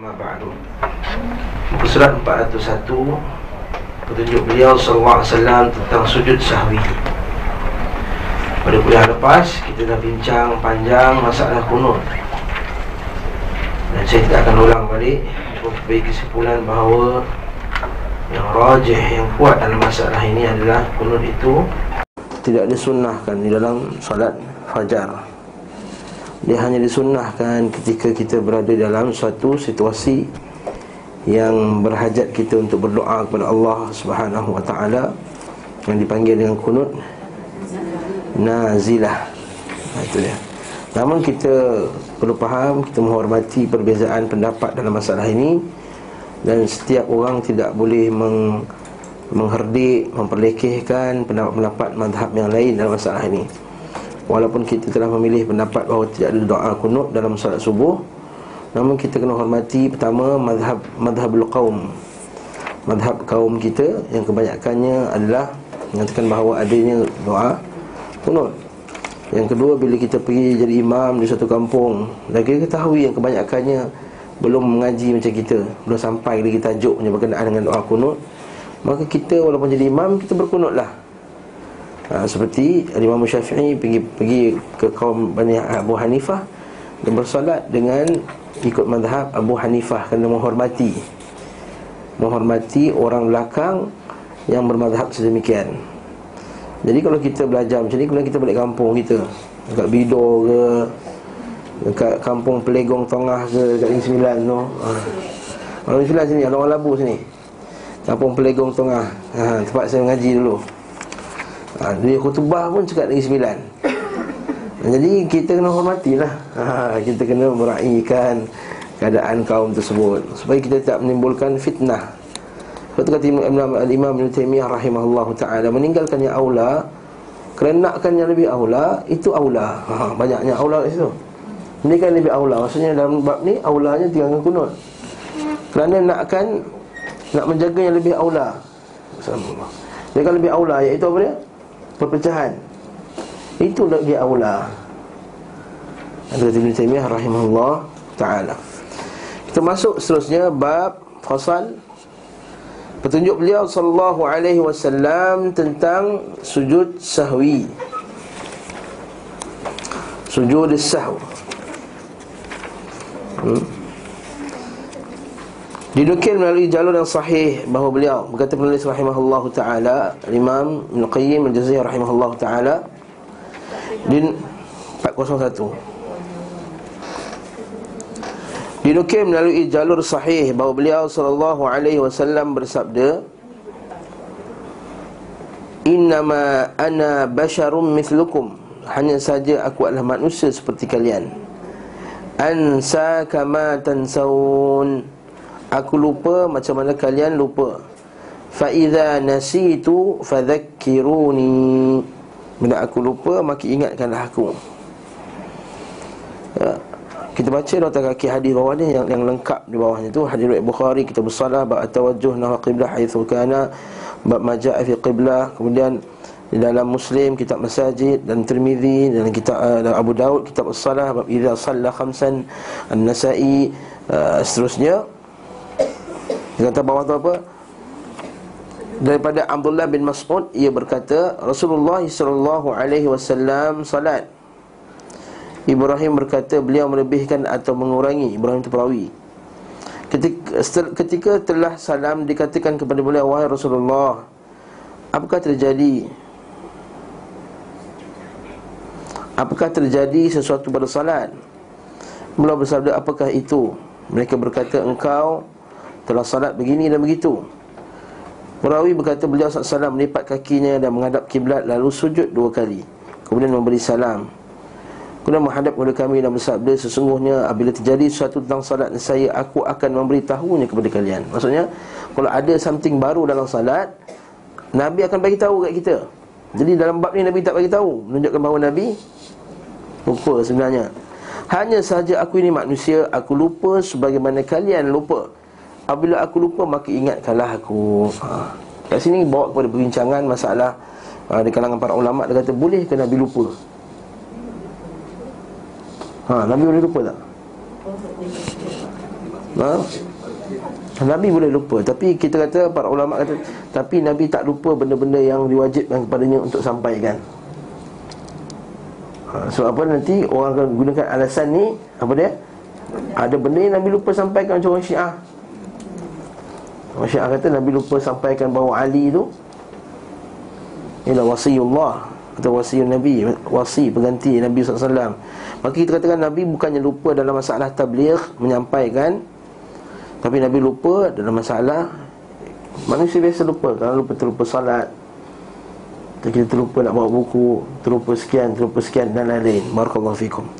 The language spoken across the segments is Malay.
Amma ba'du. Muka surat 401 Petunjuk beliau SAW tentang sujud sahwi. Pada kuliah lepas Kita dah bincang panjang masalah kunut. Dan saya tidak akan ulang balik Untuk beri kesimpulan bahawa Yang rajih, yang kuat dalam masalah ini adalah Kunut itu Tidak disunnahkan di dalam salat fajar dia hanya disunnahkan ketika kita berada dalam suatu situasi yang berhajat kita untuk berdoa kepada Allah Subhanahu wa taala yang dipanggil dengan kunut nazilah. Nah, itu dia. Namun kita perlu faham kita menghormati perbezaan pendapat dalam masalah ini dan setiap orang tidak boleh meng mengherdik, memperlekehkan pendapat-pendapat mazhab yang lain dalam masalah ini. Walaupun kita telah memilih pendapat bahawa tidak ada doa kunut dalam salat subuh Namun kita kena hormati pertama madhab madhabul qaum. Madhab kaum kita yang kebanyakannya adalah Mengatakan bahawa adanya doa kunut. Yang kedua bila kita pergi jadi imam di satu kampung Dan kita ketahui yang kebanyakannya belum mengaji macam kita Belum sampai lagi tajuknya berkenaan dengan doa kunut Maka kita walaupun jadi imam kita berkunutlah ha, seperti Imam Syafi'i pergi pergi ke kaum Bani Abu Hanifah dan bersolat dengan ikut mazhab Abu Hanifah kerana menghormati menghormati orang belakang yang bermazhab sedemikian. Jadi kalau kita belajar macam ni kemudian kita balik kampung kita dekat Bido ke dekat kampung Pelegong Tengah ke dekat Negeri Sembilan tu. Ha. Orang Sembilan sini, ada orang Labu sini. Kampung Pelegong Tengah. Ha, tempat saya mengaji dulu ha, Dia khutbah pun cakap lagi sembilan. Jadi kita kena hormatilah. Ha, Kita kena meraihkan keadaan kaum tersebut. Supaya kita tak menimbulkan fitnah. Sebab kata Imam Ibn Taymiyah rahimahullah ta'ala Meninggalkan yang aula Kerenakan yang lebih aula Itu aula. Ha, Banyaknya aula kat situ. Ini kan lebih aula Maksudnya dalam bab ni Aulanya tinggalkan kunut. Kerana nakkan Nak menjaga yang lebih aula. Assalamualaikum dia kan lebih aula iaitu apa dia? Perpecahan Itu lagi aula kata Ibn Taymiyah rahimahullah ta'ala Kita masuk seterusnya Bab fasal Petunjuk beliau sallallahu alaihi wasallam tentang sujud sahwi. Sujud sahwi. Hmm. Dinukil melalui jalur yang sahih bahawa beliau berkata penulis rahimahullahu taala Imam Ibn Qayyim Al-Jazair rahimahullahu taala din 401 Dinukil melalui jalur sahih bahawa beliau sallallahu alaihi wasallam bersabda Innama ana basyarum mithlukum. Hanya saja aku adalah manusia seperti kalian. Ansa kama tansawun Aku lupa macam mana kalian lupa. Fa idza nasitu fadhakkiruni. Bila aku lupa maka ingatkanlah aku. Ya. Kita baca nota kaki hadis bawah ni yang, yang lengkap di bawahnya tu. Hadis riwayat Bukhari kita bersalah bab tawajjuh nahwa qiblah haitsu kana bab majaa fi qiblah. Kemudian di dalam Muslim kitab masajid dan Tirmizi dan kitab uh, Abu Daud kitab as-salah bab idza shalla khamsan an-Nasa'i uh, seterusnya dia kata bawah tu apa? Daripada Abdullah bin Mas'ud ia berkata Rasulullah sallallahu alaihi wasallam salat. Ibrahim berkata beliau melebihkan atau mengurangi Ibrahim itu perawi. Ketika, ketika telah salam dikatakan kepada beliau wahai Rasulullah apakah terjadi? Apakah terjadi sesuatu pada salat? Beliau bersabda apakah itu? Mereka berkata engkau telah salat begini dan begitu. Perawi berkata beliau SAW melipat kakinya dan menghadap kiblat lalu sujud dua kali. Kemudian memberi salam. Kemudian menghadap kepada kami dan bersabda Sesungguhnya apabila terjadi sesuatu tentang salat saya Aku akan memberitahunya kepada kalian. Maksudnya Kalau ada something baru dalam salat Nabi akan bagi tahu kat kita. Jadi dalam bab ni Nabi tak bagi tahu. Menunjukkan bahawa Nabi Lupa sebenarnya. Hanya sahaja aku ini manusia Aku lupa sebagaimana kalian lupa Apabila aku lupa maka ingatkanlah aku ha. Kat sini bawa kepada perbincangan masalah ha, Di kalangan para ulama' Dia kata boleh ke Nabi lupa ha, Nabi boleh lupa tak? ha? Nabi boleh lupa Tapi kita kata Para ulama kata Tapi Nabi tak lupa benda-benda yang diwajibkan kepadanya Untuk sampaikan ha, Sebab apa nanti Orang akan gunakan alasan ni Apa dia? Ada benda yang Nabi lupa sampaikan Macam orang syiah Syiah kata Nabi lupa sampaikan bahawa Ali tu Ialah wasiullah Atau wasiul Nabi Wasi pengganti Nabi SAW Maka kita katakan Nabi bukannya lupa dalam masalah tabligh Menyampaikan tapi Nabi lupa dalam masalah Manusia biasa lupa. Kalau lupa terlupa salat Kita terlupa nak bawa buku Terlupa sekian, terlupa sekian dan lain-lain. Barakallahu fikum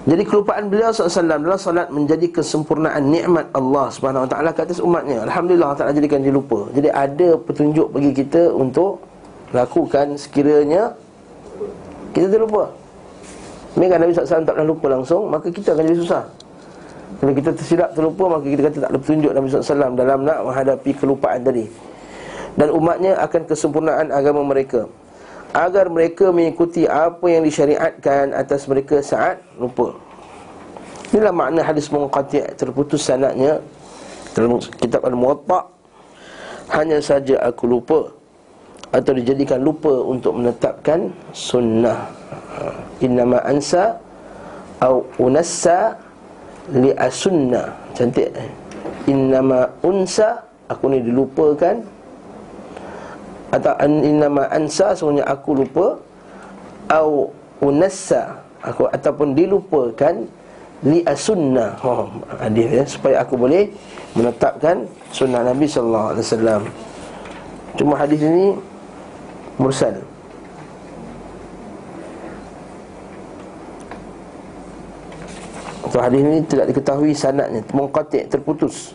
jadi kelupaan beliau SAW dalam salat menjadi kesempurnaan nikmat Allah Subhanahu Wa Taala ke atas umatnya. Alhamdulillah Allah Taala jadikan dia lupa. Jadi ada petunjuk bagi kita untuk lakukan sekiranya kita terlupa. Mereka Nabi SAW tak pernah lupa langsung Maka kita akan jadi susah kalau kita tersilap terlupa maka kita kata tak ada petunjuk Nabi SAW dalam nak menghadapi kelupaan tadi Dan umatnya akan kesempurnaan agama mereka Agar mereka mengikuti apa yang disyariatkan atas mereka saat lupa. Inilah makna hadis mengqati' terputus sanatnya Dalam kitab Al-Muwatta' Hanya saja aku lupa Atau dijadikan lupa untuk menetapkan sunnah. Innama ansa Au unassa li asunna cantik. Innama unsa aku ni dilupakan atau innama ansa sebenarnya aku lupa. Au unassa aku ataupun dilupakan li asunna oh, hadis ya supaya aku boleh menetapkan sunnah Nabi sallallahu alaihi wasallam. Cuma hadis ini mursal. Atau hadis ini tidak diketahui sanatnya Mengkatik, terputus.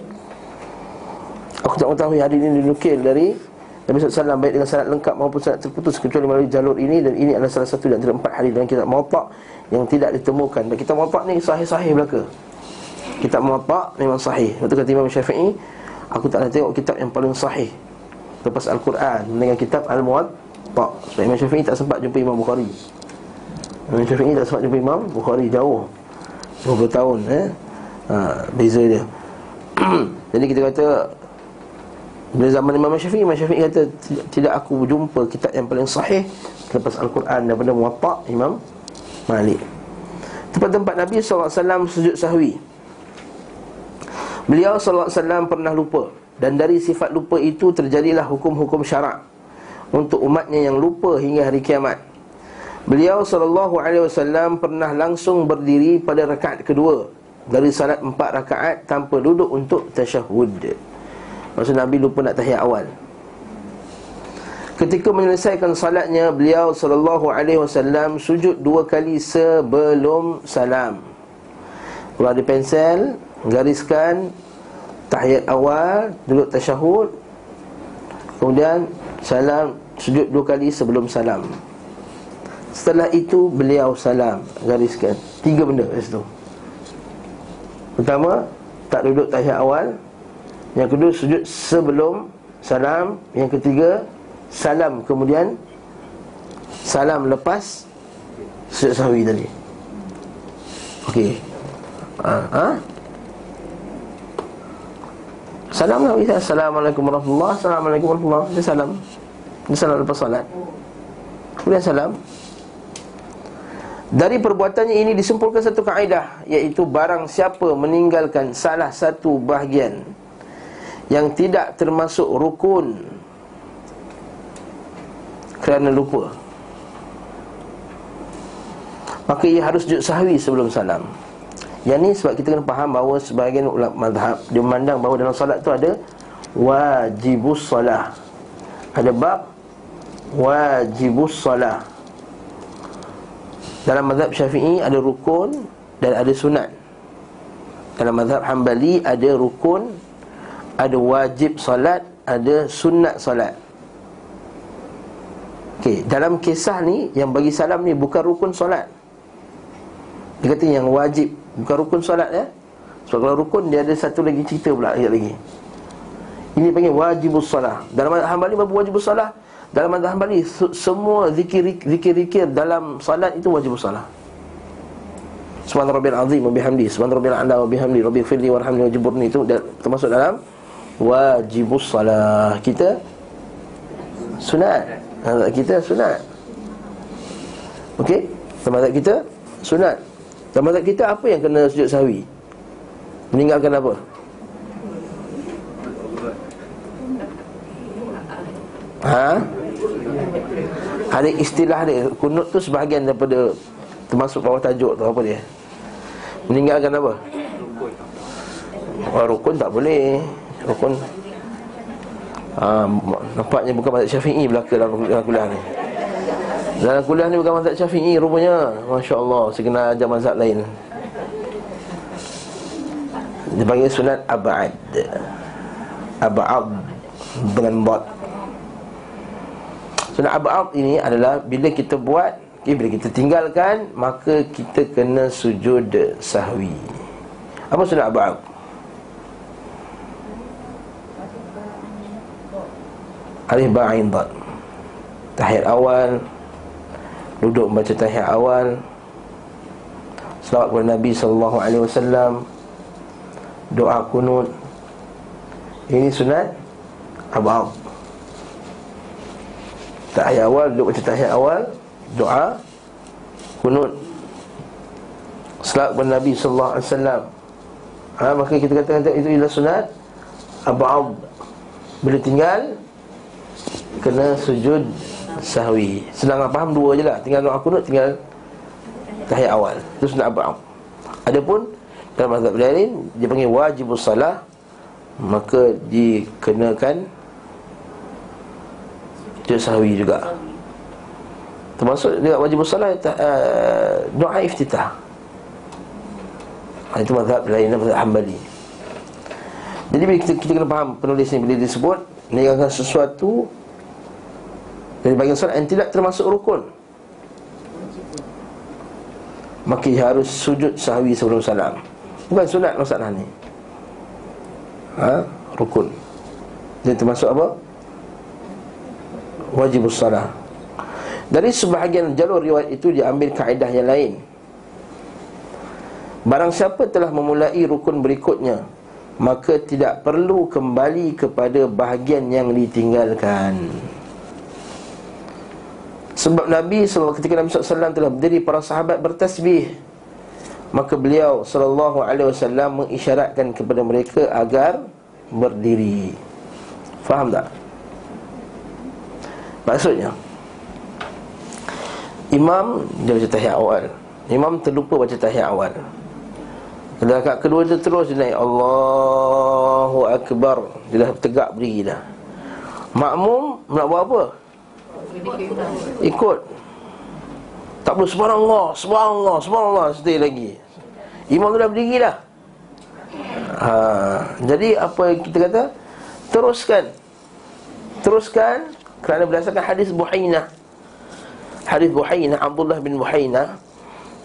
Aku tak mengetahui hadis ini dinukil dari Nabi SAW baik dengan sanat lengkap maupun sanat terputus Kecuali melalui jalur ini Dan ini adalah salah satu dan antara empat hadis dalam kitab Mawtak Yang tidak ditemukan. Dan kitab Mawtak ni sahih-sahih belaka. Kitab Mawtak memang sahih. Waktu kata Imam Syafi'i Aku tak nak tengok kitab yang paling sahih. Lepas Al-Quran dengan kitab Al-Muwatta. Sebab Imam Syafi'i tak sempat jumpa Imam Bukhari. Imam Syafi'i tak sempat jumpa Imam Bukhari jauh. 20 tahun eh? ha, Beza dia. Jadi kita kata Bila zaman Imam Syafi'i Imam Syafi'i kata Tidak aku jumpa kitab yang paling sahih Lepas Al-Quran daripada Muwatta' Imam Malik. Tempat tempat Nabi SAW sujud sahwi. Beliau SAW pernah lupa Dan dari sifat lupa itu terjadilah hukum-hukum syarak Untuk umatnya yang lupa hingga hari kiamat. Beliau wasallam pernah langsung berdiri pada rakaat kedua dari salat empat rakaat tanpa duduk untuk tasyahud. Maksud Nabi lupa nak tahiyat awal. Ketika menyelesaikan salatnya beliau sallallahu alaihi wasallam sujud dua kali sebelum salam. Keluar di pensel, gariskan tahiyat awal, duduk tasyahud. Kemudian salam sujud dua kali sebelum salam. Setelah itu beliau salam Gariskan Tiga benda kat situ Pertama Tak duduk tahiyat awal Yang kedua sujud sebelum Salam. Yang ketiga Salam. Kemudian Salam lepas Sujud sahwi tadi. Okey. Ha? ha? Salam lah Assalamualaikum warahmatullahi Assalamualaikum warahmatullahi Dia salam. Dia salam lepas salat Kemudian salam. Dari perbuatannya ini disimpulkan satu kaedah Iaitu barang siapa meninggalkan salah satu bahagian Yang tidak termasuk rukun Kerana lupa. Maka ia harus sujud sahwi sebelum salam. Yang ni sebab kita kena faham bahawa Sebahagian ulama madhab Dia memandang bahawa dalam salat tu ada Wajibus salah Ada bab Wajibus salah dalam mazhab syafi'i ada rukun dan ada sunat. Dalam mazhab hambali ada rukun Ada wajib salat Ada sunat salat Okey, dalam kisah ni Yang bagi salam ni bukan rukun salat Dia kata yang wajib Bukan rukun salat ya. Sebab kalau rukun dia ada satu lagi cerita pula lagi. Ini panggil wajibus salat Dalam mazhab hambali babu wajibus salat dalam mazhab Hambali semua zikir-zikir dalam salat itu wajib salat. Subhan rabbil azim wa bihamdi. Subhan rabbil a'la wa bihamdi. Rabbi firli warhamni. Wa jiburni Itu termasuk dalam Wajibus salah Kita Sunat. Kita sunat. Okey? Termasuk kita Sunat. Termasuk kita apa yang kena sujud sahwi? Meninggalkan apa? Ha? Ada istilah dia. Kunut tu sebahagian daripada Termasuk bawah tajuk tu. Apa dia? Meninggalkan apa? Rukun tak boleh Rukun. Ha, Nampaknya bukan mazhab syafi'i belaka dalam, kuliah ni. Dalam kuliah ni bukan mazhab syafi'i rupanya. Masya Allah Saya kena ajar mazhab lain. Dia panggil sunat abad. Abad Dengan bot Sunat abad ini adalah Bila kita buat okay, Bila kita tinggalkan Maka kita kena sujud sahwi. Apa sunat abad? Alif ba'in dad. Tahiyat awal Duduk membaca tahiyat awal. Selawat kepada Nabi SAW Doa kunut. Ini sunat Abad Tahiyat awal Duduk baca tahiyat awal Doa Kunut. Selawat kepada Nabi SAW ha, Maka kita katakan itu ialah sunat Abad Bila tinggal kena sujud sahwi. Senang nak faham dua je lah. Tinggal doa kunut, tinggal tahiyat awal. Itu sunat abang. Adapun dalam mazhab lain dia panggil wajibus salah maka dikenakan sujud sahwi juga. Termasuk dia wajibus salah uh, doa iftitah. Itu mazhab lain mazhab Hambali. Jadi kita, kita kena faham penulis ni bila disebut meninggalkan sesuatu dari bagian solat yang tidak termasuk rukun. Maka harus sujud sahwi sebelum salam. Bukan sunat masalah ni. Ha? Rukun. Dia termasuk apa? Wajib salah. Dari sebahagian jalur riwayat itu Diambil kaedah yang lain. Barang siapa telah memulai rukun berikutnya Maka tidak perlu kembali kepada bahagian yang ditinggalkan sebab Nabi SAW ketika Nabi SAW telah berdiri para sahabat bertasbih. Maka beliau SAW mengisyaratkan kepada mereka agar berdiri. Faham tak? Maksudnya Imam dia baca tahiyat awal. Imam terlupa baca tahiyat awal. Pada kat kedua dia terus dia naik Allahu Akbar. Dia dah tegak berdiri dah. Makmum nak buat apa? Ikut Tak perlu subhanallah Subhanallah Subhanallah Stay lagi Imam tu dah berdiri dah ha, Jadi apa yang kita kata Teruskan Teruskan Kerana berdasarkan hadis Buhainah Hadis Buhainah Abdullah bin Buhainah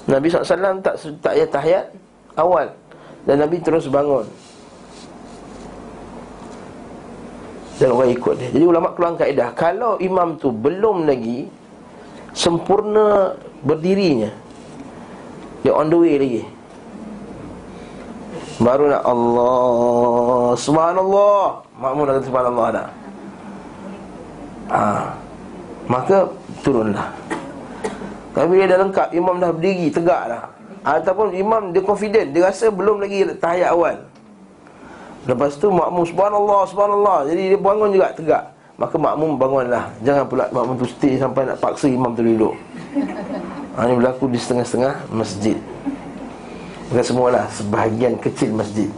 Nabi SAW tak tak ya tahiyat awal dan Nabi terus bangun dan orang ikut dia. Jadi ulama keluar kaedah kalau imam tu belum lagi sempurna berdirinya dia on the way lagi. Baru nak Allah Subhanallah Makmum dah kata Subhanallah dah ha. Maka turunlah Tapi dia dah lengkap Imam dah berdiri Tegak dah Ataupun imam dia confident Dia rasa belum lagi tahiyat awal Lepas tu makmum subhanallah subhanallah. Jadi dia bangun juga tegak. Maka makmum bangunlah. Jangan pula makmum tu stay sampai nak paksa imam tu duduk. Ha, Ini berlaku di setengah-setengah masjid. Bukan semualah Sebahagian kecil masjid.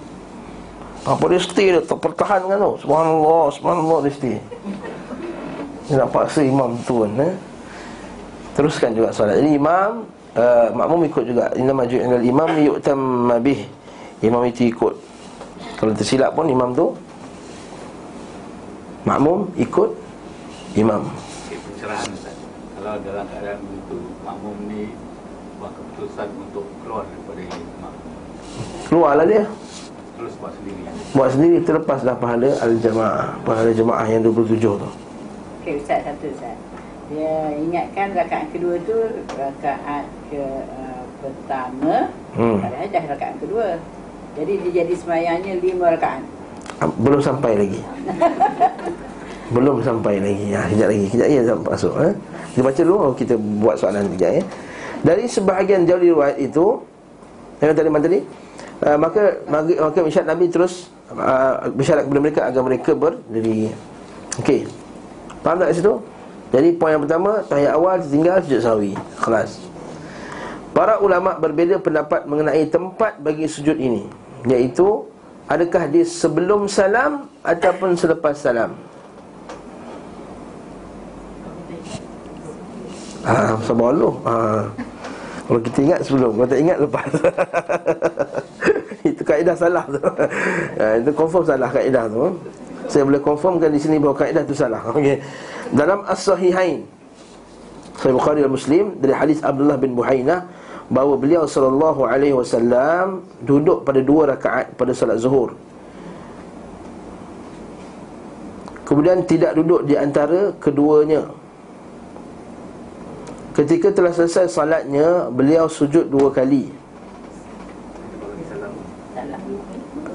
Apa dia stay dia? Terpertahankan tu. Subhanallah subhanallah dia stay. Dia nak paksa imam tu kan eh? Teruskan juga solat. Jadi imam uh, Makmum ikut juga. Inna maju'inal imam yu'tam mabih Imam itu ikut kalau tersilap pun imam tu Makmum ikut Imam. Pencerahan Ustaz. Kalau dalam keadaan itu Makmum ni Buat keputusan untuk keluar daripada imam. Keluarlah dia. Terus buat sendiri. Buat sendiri terlepaslah pahala Al-Jamaah Pahala jemaah yang 27 tu. Okey Ustaz satu Ustaz. Dia ingatkan rakaat kedua tu Rakaat ke uh, pertama. Hmm. Padahal dah rakaat kedua. Jadi dia jadi semayangnya lima rakaat. Belum sampai lagi. Belum sampai lagi. Ha, Kejap lagi Kejap lagi sampai masuk ha? Kita baca dulu oh, Kita buat soalan kejap ya Dari sebahagian jauh riwayat itu Yang tadi mana tadi uh, Maka Maka, maka Misyak Nabi terus uh, Bersyarat kepada mereka Agar mereka berdiri. Okey. Faham tak situ? Jadi poin yang pertama Tahiyat awal tinggal sujud sawi Kelas Para ulama berbeza pendapat mengenai tempat bagi sujud ini Iaitu Adakah dia sebelum salam Ataupun selepas salam? Ah, sabar dulu ah. Kalau kita ingat sebelum Kalau tak ingat lepas. Itu kaedah salah tu. Ah, Itu confirm salah kaedah tu. Saya boleh confirmkan di sini bahawa kaedah tu salah. Okay. Dalam As-Sahihain Sahih Bukhari dan Muslim Dari hadis Abdullah bin Buhainah Bahawa beliau sallallahu alaihi wasallam Duduk pada dua rakaat pada salat zuhur Kemudian tidak duduk di antara keduanya Ketika telah selesai salatnya Beliau sujud dua kali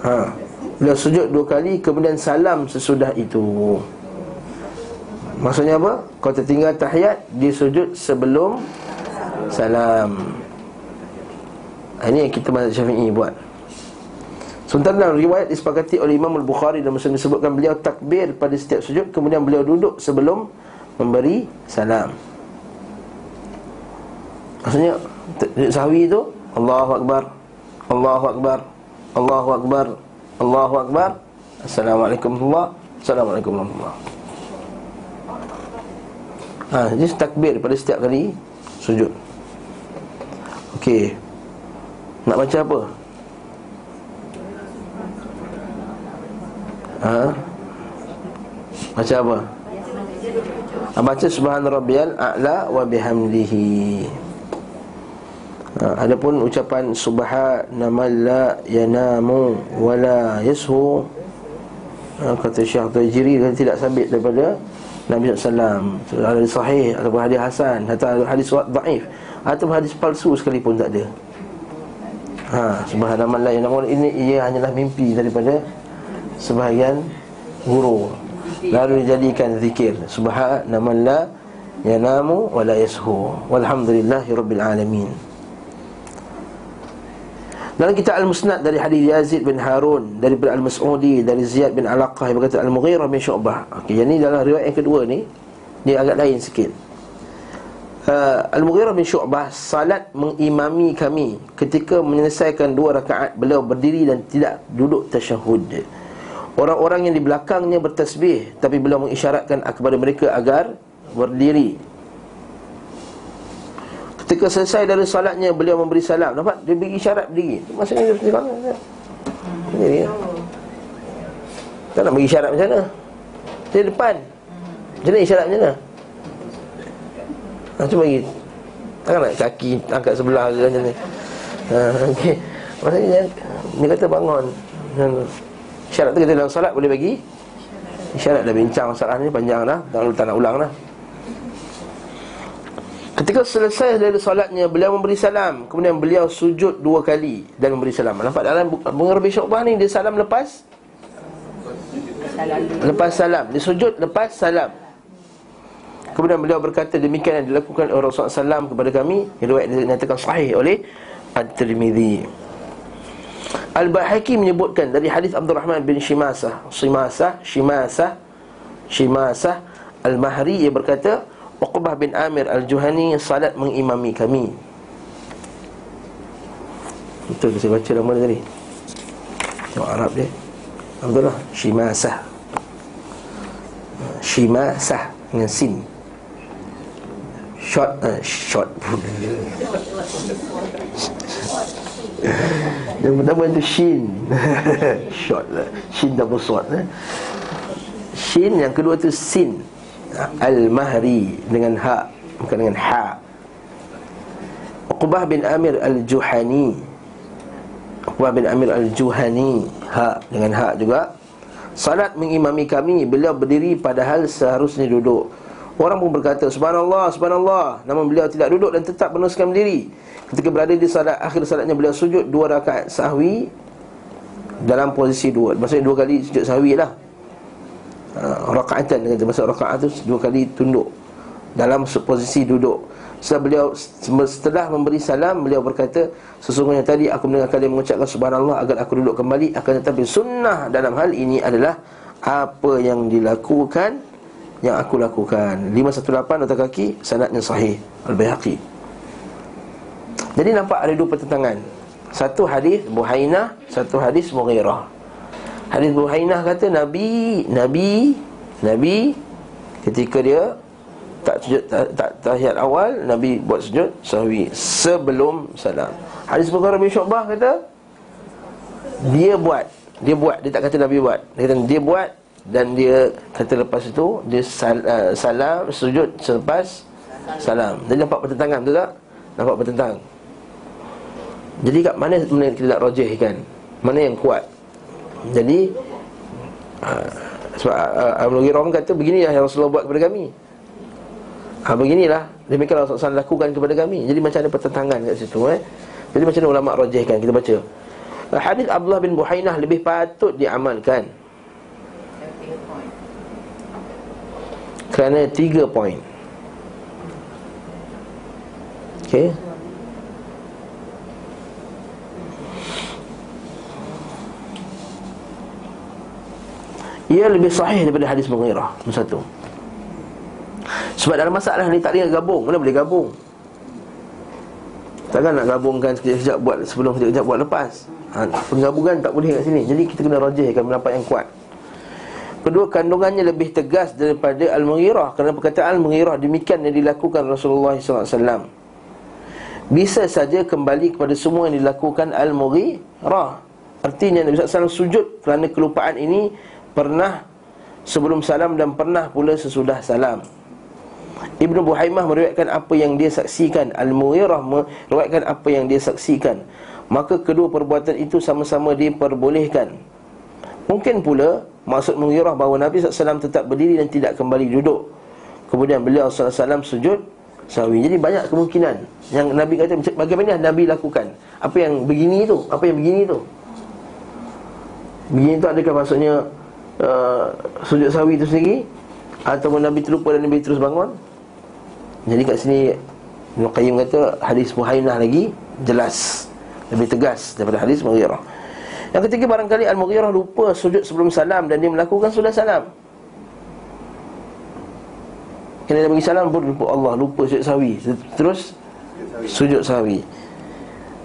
ha. Beliau sujud dua kali Kemudian salam sesudah itu Maksudnya apa? Kau tertinggal tahiyat Dia sujud sebelum Salam Ha, Ini yang kita mazhab syafi'i buat. Sementara dalam riwayat disepakati oleh Imam Al-Bukhari dan Muslim disebutkan beliau takbir pada setiap sujud Kemudian beliau duduk sebelum memberi salam. Maksudnya sahwi itu Allahu Akbar Allahu Akbar Allahu Akbar Allahu Akbar. Assalamualaikum warahmatullahi Assalamualaikum warahmatullahi Ha, jadi takbir pada setiap kali sujud. Okey Nak baca apa? Ha? Baca apa? Ha, baca subhana rabbiyal a'la wa bihamdihi Ha, adapun ucapan subhana man la yanamu wa la yashu ha, kata Syekh Tajiri kan tidak sabit daripada Nabi SAW Hadis sahih ataupun hadis hasan atau hadis dhaif ataupun hadis palsu sekalipun tak ada ha subhana man la yanamu ini ia hanyalah mimpi daripada sebahagian guru. Lalu dijadikan zikir. Subhana man la yanamu wa la yashu. Walhamdulillahi rabbil alamin. Dalam kitab Al-Musnad dari hadis Yazid bin Harun dari Al-Mas'udi dari Ziyad bin Alaqah yang berkata Al-Mughirah bin Syu'bah. Okey, yang ni dalam riwayat yang kedua ni dia agak lain sikit. Uh, Al-Mughirah bin Syu'bah salat mengimami kami ketika menyelesaikan dua rakaat beliau berdiri dan tidak duduk tasyahud. Orang-orang yang di belakangnya bertasbih tapi beliau mengisyaratkan kepada mereka agar berdiri. Ketika selesai dari salatnya beliau memberi salam Nampak? Dia beri isyarat berdiri Maksudnya dia berdiri Berdiri ya? Tak nak bagi isyarat macam mana Dia depan mana isyarat macam mana ha, Cuma bagi Takkan nak kaki angkat sebelah ke macam ni. Ha, okay. Maksudnya dia, kata bangun. Isyarat tu kita dalam salat boleh bagi? Isyarat dah bincang masalah ni panjang dah. Tak, tak nak ulang dah. Ketika selesai dari solatnya Beliau memberi salam. Kemudian beliau sujud dua kali Dan memberi salam. Nampak dalam bunga Rabi Syu'bah ni Dia salam lepas. Lepas salam. Dia sujud lepas salam Kemudian beliau berkata Demikian yang dilakukan oleh Rasulullah SAW kepada kami Riwayat dinyatakan sahih oleh At-Tirmidhi. Al-Bahaki menyebutkan Dari hadis Abdul Rahman bin Shimasah Shimasah Shimasah Shimasah Al-Mahri Ia berkata Uqbah bin Amir Al-Juhani Salat mengimami kami. Betul saya baca nama dia tadi? Tengok Arab dia. Abdullah Shimasah. Shimasah Dengan sin Short uh, Short. Yang pertama itu Shin. Short lah. Shin double short eh? Shin yang kedua tu Sin. Al-Mahri Dengan ha Bukan dengan ha. Uqbah bin Amir Al-Juhani. Uqbah bin Amir Al-Juhani Ha Dengan ha juga. Salat mengimami kami Beliau berdiri padahal seharusnya duduk Orang pun berkata Subhanallah, Subhanallah. Namun beliau tidak duduk dan tetap meneruskan berdiri. Ketika berada di salat akhir salatnya beliau sujud Dua rakaat sahwi Dalam posisi dua. Maksudnya dua kali sujud sahwi lah. Uh, Rakaatan kata. Maksud rakaat tu dua kali tunduk Dalam posisi duduk. Setelah beliau Setelah memberi salam Beliau berkata Sesungguhnya tadi aku mendengar kalian mengucapkan Subhanallah Agar aku duduk kembali Akan tetapi sunnah dalam hal ini adalah Apa yang dilakukan yang aku lakukan. 518 atas kaki sanadnya sahih. Al-Bayhaqi. Jadi nampak ada dua pertentangan. Satu hadis Buhainah Satu hadis Mughirah. Hadis Buhainah kata Nabi Nabi Nabi Ketika dia tak sujud tak, tak tahiyat awal Nabi buat sujud sahwi sebelum salam. Hadis Bukhari bin Syu'bah kata dia buat, dia buat, dia tak kata Nabi buat. Dia kata dia buat dan dia kata lepas itu dia sal, uh, salam sujud selepas salam. Jadi nampak pertentangan betul tak? Nampak pertentang. Jadi kat mana mana kita nak rajihkan? Mana yang kuat? Jadi uh, sebab uh, Abu Ghirah kata begini yang Rasulullah buat kepada kami. Ha beginilah demikian Rasulullah lakukan kepada kami. Jadi macam ada pertentangan kat situ eh. Jadi macam mana ulama rajihkan kita baca. Hadis Abdullah bin Buhainah lebih patut diamalkan Kerana tiga poin Okay. Ia lebih sahih daripada hadis Mughirah Nombor satu. Sebab dalam masalah ni tak boleh gabung Mana boleh gabung? Takkan nak gabungkan sekejap-sekejap buat Sebelum sekejap-sekejap buat lepas? Ha, Penggabungan tak boleh kat sini. Jadi kita kena rajihkan pendapat yang kuat Kedua kandungannya lebih tegas daripada Al-Mughirah. Kerana perkataan Al-Mughirah demikian yang dilakukan Rasulullah SAW Bisa saja kembali kepada semua yang dilakukan Al-Mughirah. Artinya Nabi SAW sujud kerana kelupaan ini Pernah sebelum salam dan pernah pula sesudah salam. Ibnu Buhaimah meriwayatkan apa yang dia saksikan. Al-Mughirah meriwayatkan apa yang dia saksikan. Maka kedua perbuatan itu sama-sama diperbolehkan Mungkin pula Maksud mengira bahawa Nabi SAW tetap berdiri dan tidak kembali duduk. Kemudian beliau SAW sujud sawi Jadi banyak kemungkinan Yang Nabi kata bagaimana Nabi lakukan? Apa yang begini itu Apa yang begini itu Begini itu adakah maksudnya uh, Sujud sawi itu sendiri? Ataupun Nabi terlupa dan Nabi terus bangun? Jadi kat sini Qayyim kata hadis Muhainah lagi Jelas Lebih tegas daripada hadis Mughirah yang ketiga barangkali Al-Mughirah lupa sujud sebelum salam dan dia melakukan sudah salam. Kena dia bagi salam pun lupa Allah lupa sujud sawi. Terus sujud sawi.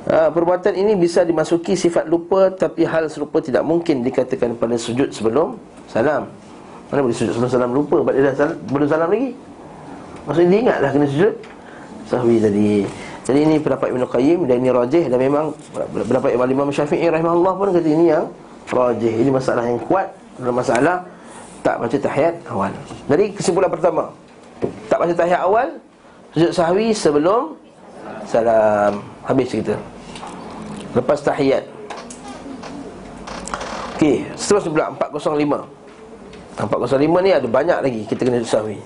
Ha, perbuatan ini bisa dimasuki sifat lupa tapi hal serupa tidak mungkin dikatakan pada sujud sebelum salam. Mana boleh sujud sebelum salam lupa sebab dia dah belum salam lagi. Maksudnya dia ingatlah kena sujud sahwi tadi. Jadi ini pendapat Ibn Qayyim dan ini rajih dan memang pendapat Imam Syafi'i rahimahullah pun kata ini yang rajih. Ini masalah yang kuat dalam masalah tak baca tahiyat awal. Jadi kesimpulan pertama, tak baca tahiyat awal sujud sahwi sebelum salam. Habis cerita. Lepas tahiyat. Okey, seterusnya pula 405. 405 ni ada banyak lagi kita kena sujud sahwi.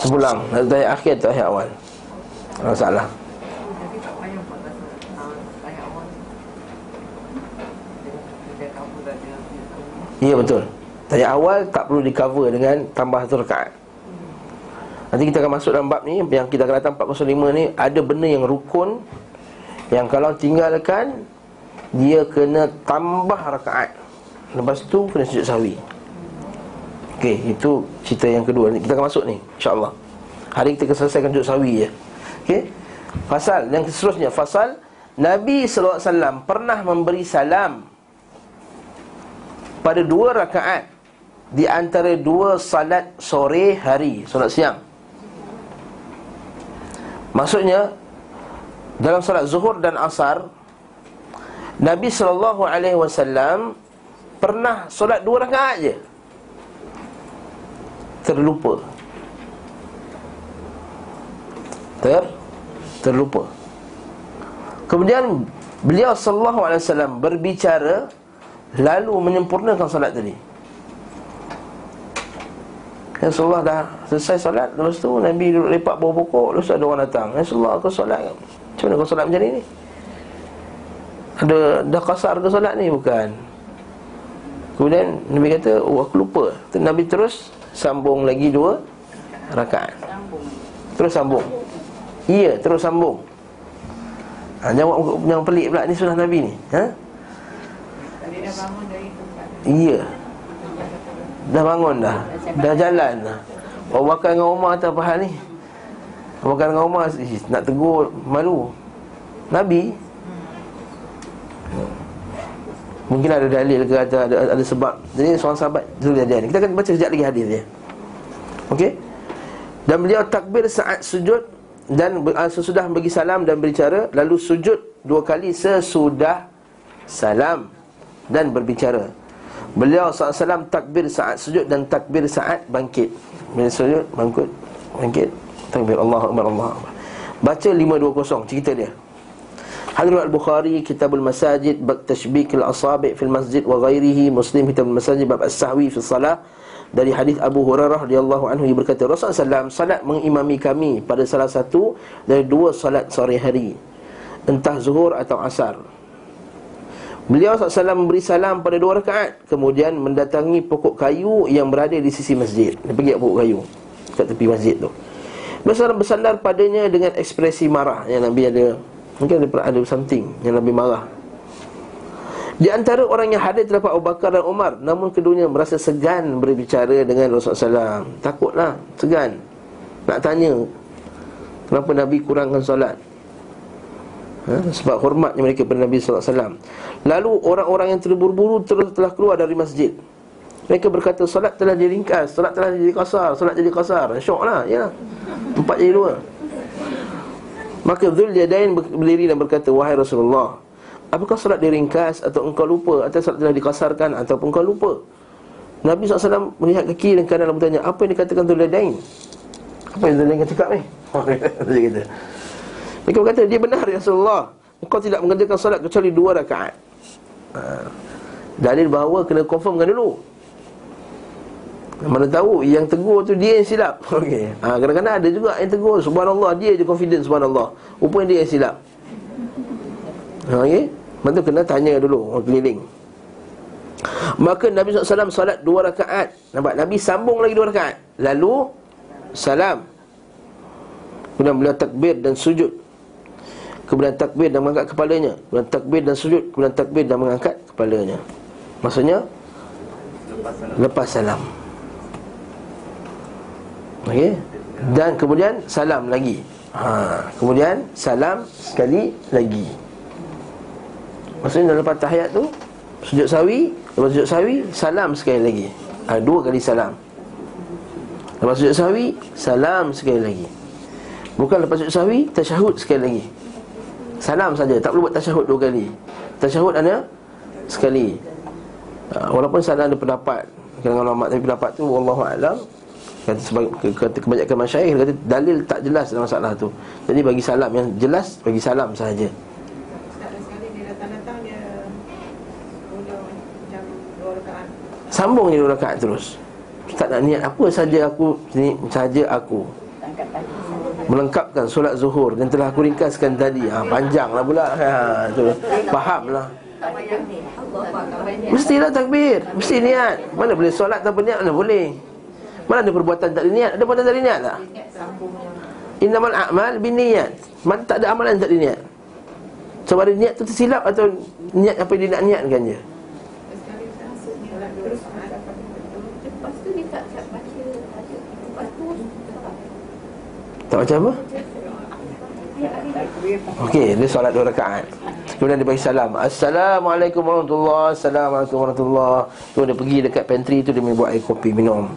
Sebulang Dari tahiyat akhir atau tahiyat awal. Tak masalah. Ya betul. Tahiyat awal tak perlu di cover dengan tambah satu Nanti kita akan masuk dalam bab ni Yang kita akan datang 405 ni Ada benda yang rukun Yang kalau tinggalkan Dia kena tambah rakaat. Lepas tu kena sujud sawi Okey, itu cerita yang kedua. Kita akan masuk ni, insya-Allah. Hari kita akan selesaikan sujud sawi je. Okey. Fasal yang seterusnya, fasal Nabi wasallam pernah memberi salam pada dua rakaat di antara dua salat sore hari, solat siang. Maksudnya dalam solat zuhur dan asar Nabi wasallam pernah solat dua rakaat je terlupa. Ter terlupa. Kemudian beliau sallallahu alaihi wasallam berbicara Lalu menyempurnakan solat tadi. Rasulullah dah selesai solat Lepas tu Nabi duduk lepak bawah pokok Lepas tu ada orang datang. Rasulullah kau solat Macam mana kau solat macam ni? Ada Dah kasar ke solat ni? Bukan. Kemudian Nabi kata Oh aku lupa. Nabi terus Sambung lagi dua Rakaat. Terus sambung. Iya terus sambung. Ha, Jawab yang pelik pula Ni sunnah Nabi ni ha? Iya. Dah bangun dah. Dah jalan dah. Bawa makan dengan Umar tak apa hal ni Makan dengan Umar Nak tegur malu. Nabi Mungkin ada dalil ke ada, ada, ada sebab. Jadi seorang sahabat Zuliyadain Kita akan baca sekejap lagi hadis dia. Okey? Dan beliau takbir saat sujud Dan uh, sesudah bagi salam dan berbicara Lalu sujud dua kali sesudah salam Dan berbicara. Beliau SAW takbir saat sujud dan takbir saat bangkit. Bila sujud, bangkit, bangkit Takbir. Allah Akbar Allah Baca 520, cerita dia Hadrat Al-Bukhari Kitabul Masajid Bak Tashbik Al-Asabi' Fil Masjid Wa ghairihi Muslim Kitabul Masajid Bab As-Sahwi Fil Salah. Dari hadis Abu Hurairah radhiyallahu anhu ia berkata Rasulullah SAW salat mengimami kami pada salah satu dari dua salat sore hari entah zuhur atau asar. Beliau SAW memberi salam pada dua rakaat Kemudian mendatangi pokok kayu yang berada di sisi masjid. Dia pergi pokok kayu Kat tepi masjid tu. Beliau bersandar padanya dengan ekspresi marah Yang Nabi ada Mungkin ada, ada something yang Nabi marah. Di antara orang yang hadir terdapat Abu Bakar dan Umar Namun keduanya merasa segan berbicara dengan Rasulullah SAW Takutlah, segan. Nak tanya Kenapa Nabi kurangkan solat? Ha? Sebab hormatnya mereka pada Nabi SAW Lalu orang-orang yang terburu-buru terus telah keluar dari masjid. Mereka berkata Salat telah diringkas Salat telah jadi kasar Salat jadi kasar. Syok lah ya. Empat jadi dua Maka Dhul Yadain berdiri dan berkata Wahai Rasulullah Apakah salat diringkas Atau engkau lupa Atau salat telah dikasarkan Ataupun engkau lupa? Nabi SAW melihat ke kiri dan kanan dan bertanya Apa yang dikatakan Dhul Yadain? Apa yang Dhul Yadain cakap ni? Dia kata. Mereka berkata Dia benar ya Rasulullah. Engkau tidak mengerjakan salat kecuali dua rakaat. Ha. Dalil bahawa kena confirmkan dulu Mana tahu yang tegur tu dia yang silap. Okey. Ha, kadang-kadang ada juga yang tegur Subhanallah dia je confident subhanallah. Rupanya dia yang silap. Ha, Okey? Lepas tu kena tanya dulu orang keliling. Maka Nabi SAW salat dua rakaat. Nampak? Nabi sambung lagi dua rakaat. Lalu Salam. Kemudian beliau takbir dan sujud. Kemudian takbir dan mengangkat kepalanya. Kemudian takbir dan sujud. Kemudian takbir dan mengangkat kepalanya. Maksudnya Lepas salam Okey. Dan kemudian salam lagi. Ha. Kemudian salam sekali lagi. Maksudnya lepas tahiyat tu Sujud sawi Lepas sujud sawi Salam sekali lagi. Ha, Dua kali salam. Lepas sujud sawi Salam sekali lagi. Bukan lepas sujud sawi Tasyahud sekali lagi. Salam saja, tak perlu buat tasyahud dua kali. Tasyahud hanya sekali. Ha, Walaupun salah ada pendapat. Kadang-kadang ulama tapi pendapat tu Wallahu'alam Kata, sebagai, kata kebanyakan masyarakat Kata dalil tak jelas dalam masalah tu Jadi bagi salam yang jelas Bagi salam sahaja Sambung je dua rakaat terus Tak nak niat apa saja aku ni saja aku melengkapkan solat zuhur yang telah aku ringkaskan tadi. Ha, panjanglah pula. Ha, tu. Fahamlah. Mestilah takbir, mesti niat. Mana boleh solat tanpa niat mana boleh? Mana ada perbuatan tak ada niat? Ada perbuatan tak ada niat tak? Innamal a'mal binniyat. Mana tak ada amalan tak ada niat? Sebab ada niat tu tersilap atau niat apa dia nak niatkan je? Tak baca apa? Okey, dia solat dua rakaat. Kemudian dia bagi salam. Assalamualaikum warahmatullahi Assalamualaikum warahmatullahi Tu dia pergi dekat pantry tu dia buat air kopi minum.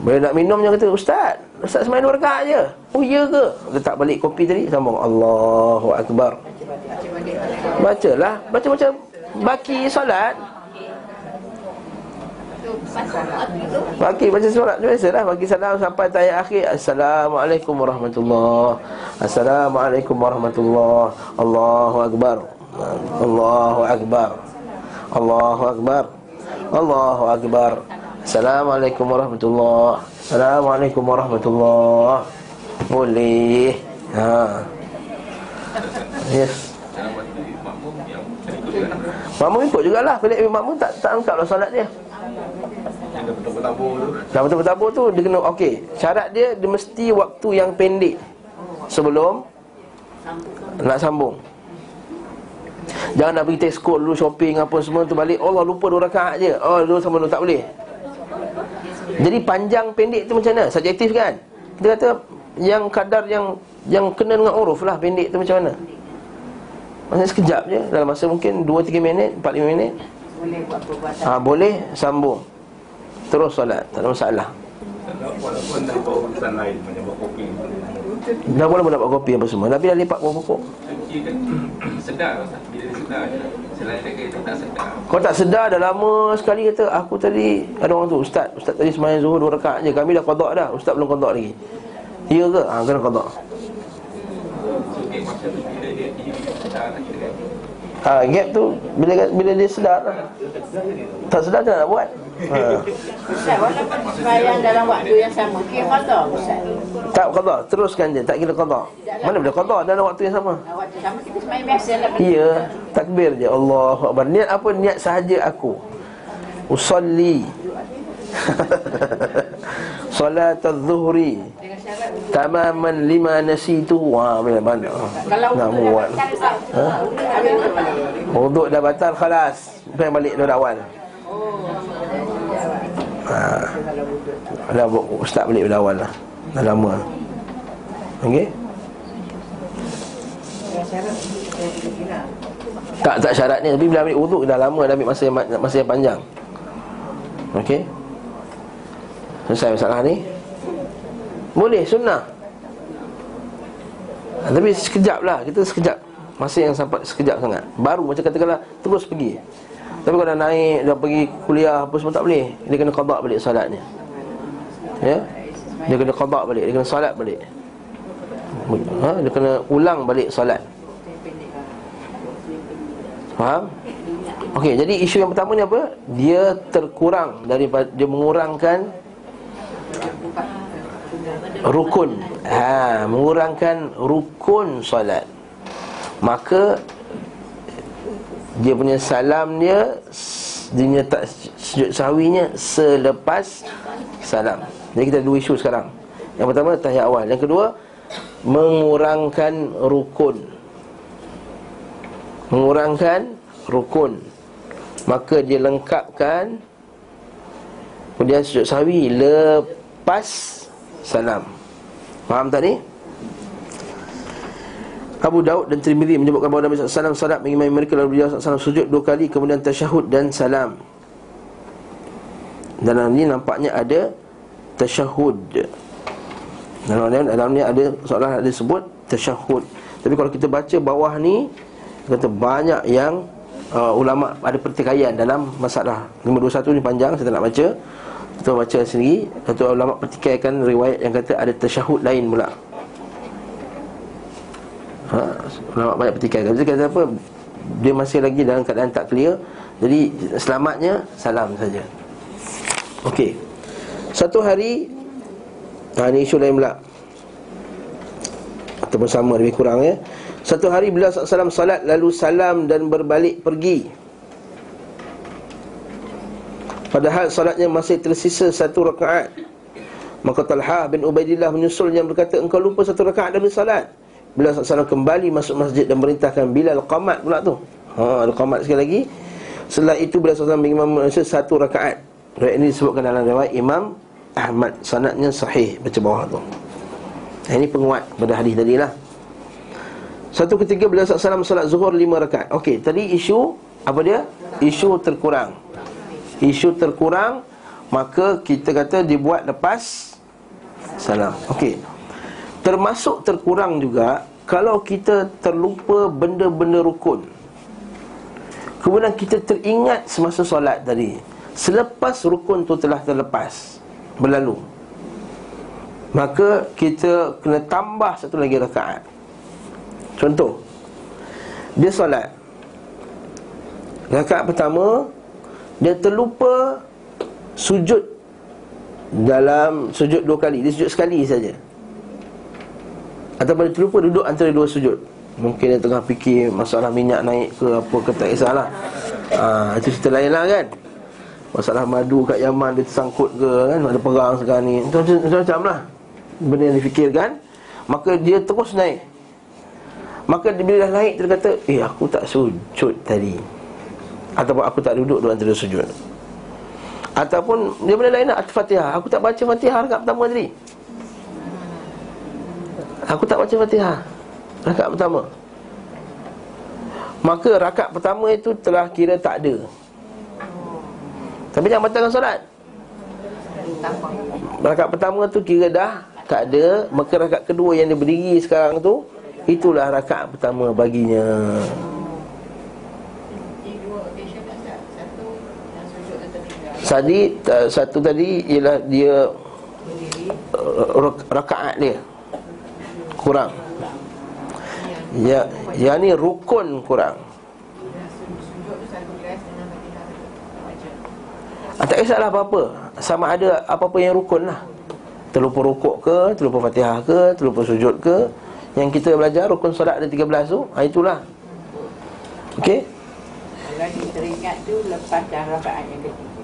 Bila nak minum dia kata, "Ustaz, ustaz semain dua rakaat je." Oh, iya ke? Letak balik kopi tadi sambung Allahu akbar. Bacalah, baca macam baki solat. Bagi baca surat biasa lah Bagi salam sampai tayat akhir Assalamualaikum warahmatullahi Assalamualaikum warahmatullahi Allahu Akbar Allahu Akbar Allahu akbar. Allahu akbar. Assalamualaikum warahmatullahi. Assalamualaikum warahmatullahi. Boleh. Ha. Yes. Makmum ikut jugalah Bila makmum tak tak angkat lah solat dia Yang betul-betul tu Dah betul-betul tu Dia kena okey Syarat dia Dia mesti waktu yang pendek Sebelum Nak sambung Jangan nak pergi Tesco dulu shopping apa semua tu balik Allah lupa dua rakaat je Oh dulu sama dulu tak boleh Jadi panjang pendek tu macam mana? Subjektif kan? Kita kata Yang kadar yang Yang kena dengan uruf lah pendek tu macam mana? Maksudnya sekejap je Dalam masa mungkin 2-3 minit 4-5 minit. Boleh buat perbuatan. ha, Boleh sambung. Terus solat Tak ada masalah. Walaupun dah buat urusan lain Macam buat kopi. Dah boleh pun dapat kopi apa semua Nabi dah lipat buah pokok Dia kan? Sedar Ustaz. Bila dia sedar je Selain dia kata tak sedar. Kau tak sedar dah lama sekali kata Aku tadi Ada orang tu Ustaz. Ustaz tadi semayang zuhur dua rakaat je. Kami dah kodok dah. Ustaz belum kodok lagi. Ya ke? Ha, kena dia dia dia kira kan? Ha, Gap tu Bila bila dia sedar Tak sedar tak nak buat. Ustaz, walaupun sembahyang dalam waktu yang sama, kira qada Ustaz. Tak kodok Teruskan je Tak kira kodok Mana boleh kodok Dalam waktu yang sama? Dalam waktu sama kita sembahyang biasa lah. Ya Takbir je. Allah Akbar. Niat apa? Niat sahaja aku. Usalli. Salat al-zuhri. Tamaman lima nasitu. Wah mana mana? Kalau Nak buat. Habis wuduk dah batal Khalas. Pengen balik dari awal ha. Dah start balik dari awal lah. Dah lama. Kira-kira. Tak tak syaratnya. Tapi bila ambil wuduk Dah lama dah ambil masa yang, ma- masa yang panjang. Okey? Selesai masalah ni? Boleh sunnah. Ha, Tapi sekejap lah. Kita sekejap. Masa yang sampai sekejap sangat. Baru macam katakanlah Terus pergi Tapi kalau dah naik Dah pergi kuliah Apa semua tak boleh Dia kena qada balik salatnya Ya Dia kena qada balik Dia kena salat balik ha? Dia kena ulang balik salat Faham? Okey, jadi isu yang pertama ni apa? Dia terkurang daripada dia mengurangkan rukun. Ha, mengurangkan rukun solat. Maka dia punya salam dia dia tak sujud sahwinya selepas salam. Jadi kita ada dua isu sekarang. Yang pertama tahiyat awal, yang kedua mengurangkan rukun. Mengurangkan rukun Maka dia lengkapkan Kemudian sujud sahwi Lepas Salam Faham tak ni? Abu Daud dan Tirmidhi menyebutkan bahawa Nabi SAW salat mengimami mereka lalu beliau SAW sujud dua kali kemudian tasyahud dan salam. Dalam ini nampaknya ada tasyahud. Dalam ni, dalam ni ada seolah ada sebut tasyahud. Tapi kalau kita baca bawah ni kata banyak yang uh, ulama ada pertikaian dalam masalah 521 ni panjang saya tak nak baca. Kita baca sendiri. Kata ulama pertikaikan riwayat yang kata ada tasyahud lain pula. Ha, banyak pertikaikan. Jadi kata apa? Dia masih lagi dalam keadaan tak clear. Jadi selamatnya salam saja. Okey. Satu hari Ha ni isu lain pula Ataupun sama lebih kurang ya Satu hari beliau SAW salat Lalu salam dan berbalik pergi Padahal salatnya masih tersisa satu rakaat Maka Talha bin Ubaidillah menyusul yang berkata Engkau lupa satu rakaat dari salat Beliau SAW kembali masuk masjid dan merintahkan Bilal qamat pula tu. Ha, ada qamat sekali lagi. Setelah itu beliau SAW mengimam manusia satu rakaat. Riwayat ini disebutkan dalam riwayat Imam Ahmad. Sanatnya sahih Baca bawah tu. Ini penguat pada hadis tadi lah. Satu ketiga beliau SAW Salat zuhur lima rakaat. Okey, tadi isu Apa dia? Isu terkurang. Isu terkurang Maka kita kata dibuat lepas Salam. Okey. Termasuk terkurang juga Kalau kita terlupa benda-benda rukun Kemudian kita teringat semasa solat tadi Selepas rukun tu telah terlepas berlalu Maka kita kena tambah satu lagi rakaat. Contoh Dia solat. Rakaat pertama Dia terlupa Sujud Dalam sujud dua kali Dia sujud sekali saja Ataupun terlupa duduk antara dua sujud. Mungkin dia tengah fikir Masalah minyak naik ke apa ke tak kisahlah. Ha, Itu cerita lain lah kan. Masalah madu kat Yaman Dia tersangkut ke kan? Ada perang sekarang ni. Itu macam-macam lah Benda yang difikirkan. Maka dia terus naik. Maka bila dah naik Dia kata Eh aku tak sujud tadi. Ataupun aku tak duduk Dua antara sujud. Ataupun Dia benda lain lah Al-Fatihah Aku tak baca Fatihah Rakaat pertama tadi Aku tak baca Fatihah. Rakaat pertama. Maka rakaat pertama itu Telah kira tak ada. Tapi jangan batalkan solat. Rakaat pertama tu kira dah Tak ada. Maka rakaat kedua yang dia berdiri sekarang tu Itulah rakaat pertama baginya. Tadi Satu tadi Ialah dia uh, Rakaat dia Kurang. Ya, yang ni rukun kurang. Ah, Tak kisahlah apa-apa. Sama ada apa-apa yang rukun lah. Terlupa rukuk ke Terlupa fatihah ke Terlupa sujud ke. Yang kita belajar Rukun solat ada 13 tu ha, Itulah. Okey? Kalau teringat tu lepas dah rakaat yang ketiga.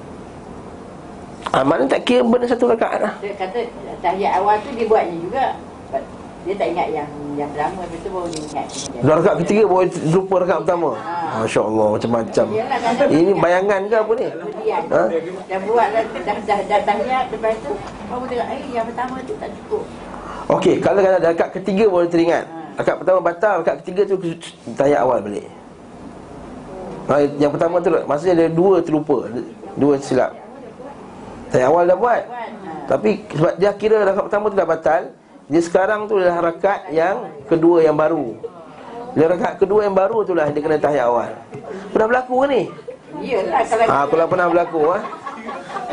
ha, Mana tak kira benda satu rakaat lah. Dia kata tahiyat awal tu dia buatnya juga. Dia tak ingat yang yang pertama lepas tu baru dia ingat. Dua rakaat ketiga baru lupa rakaat pertama Masya Allah macam-macam Ini bayangan ke apa ni Kemudian Ha? dah buat dah dah dah, dah tahiyat lepas tu baru tengok eh yang pertama tu tak cukup. Okey, kalau kalau rakaat ketiga baru teringat. Rakaat pertama batal, rakaat ketiga tu tahiyat awal balik. Ha, yang pertama tu maksudnya ada dua terlupa, dua silap. Tahiyat awal dah buat. Ha. Tapi sebab dia kira rakaat pertama tu dah batal, dia sekarang tu adalah rakaat yang kedua yang baru. Dia rakaat kedua yang baru tu lah dia kena tahiyat awal. Pernah berlaku ke ni? Iyalah kalau Ha, kalau pernah berlaku ha.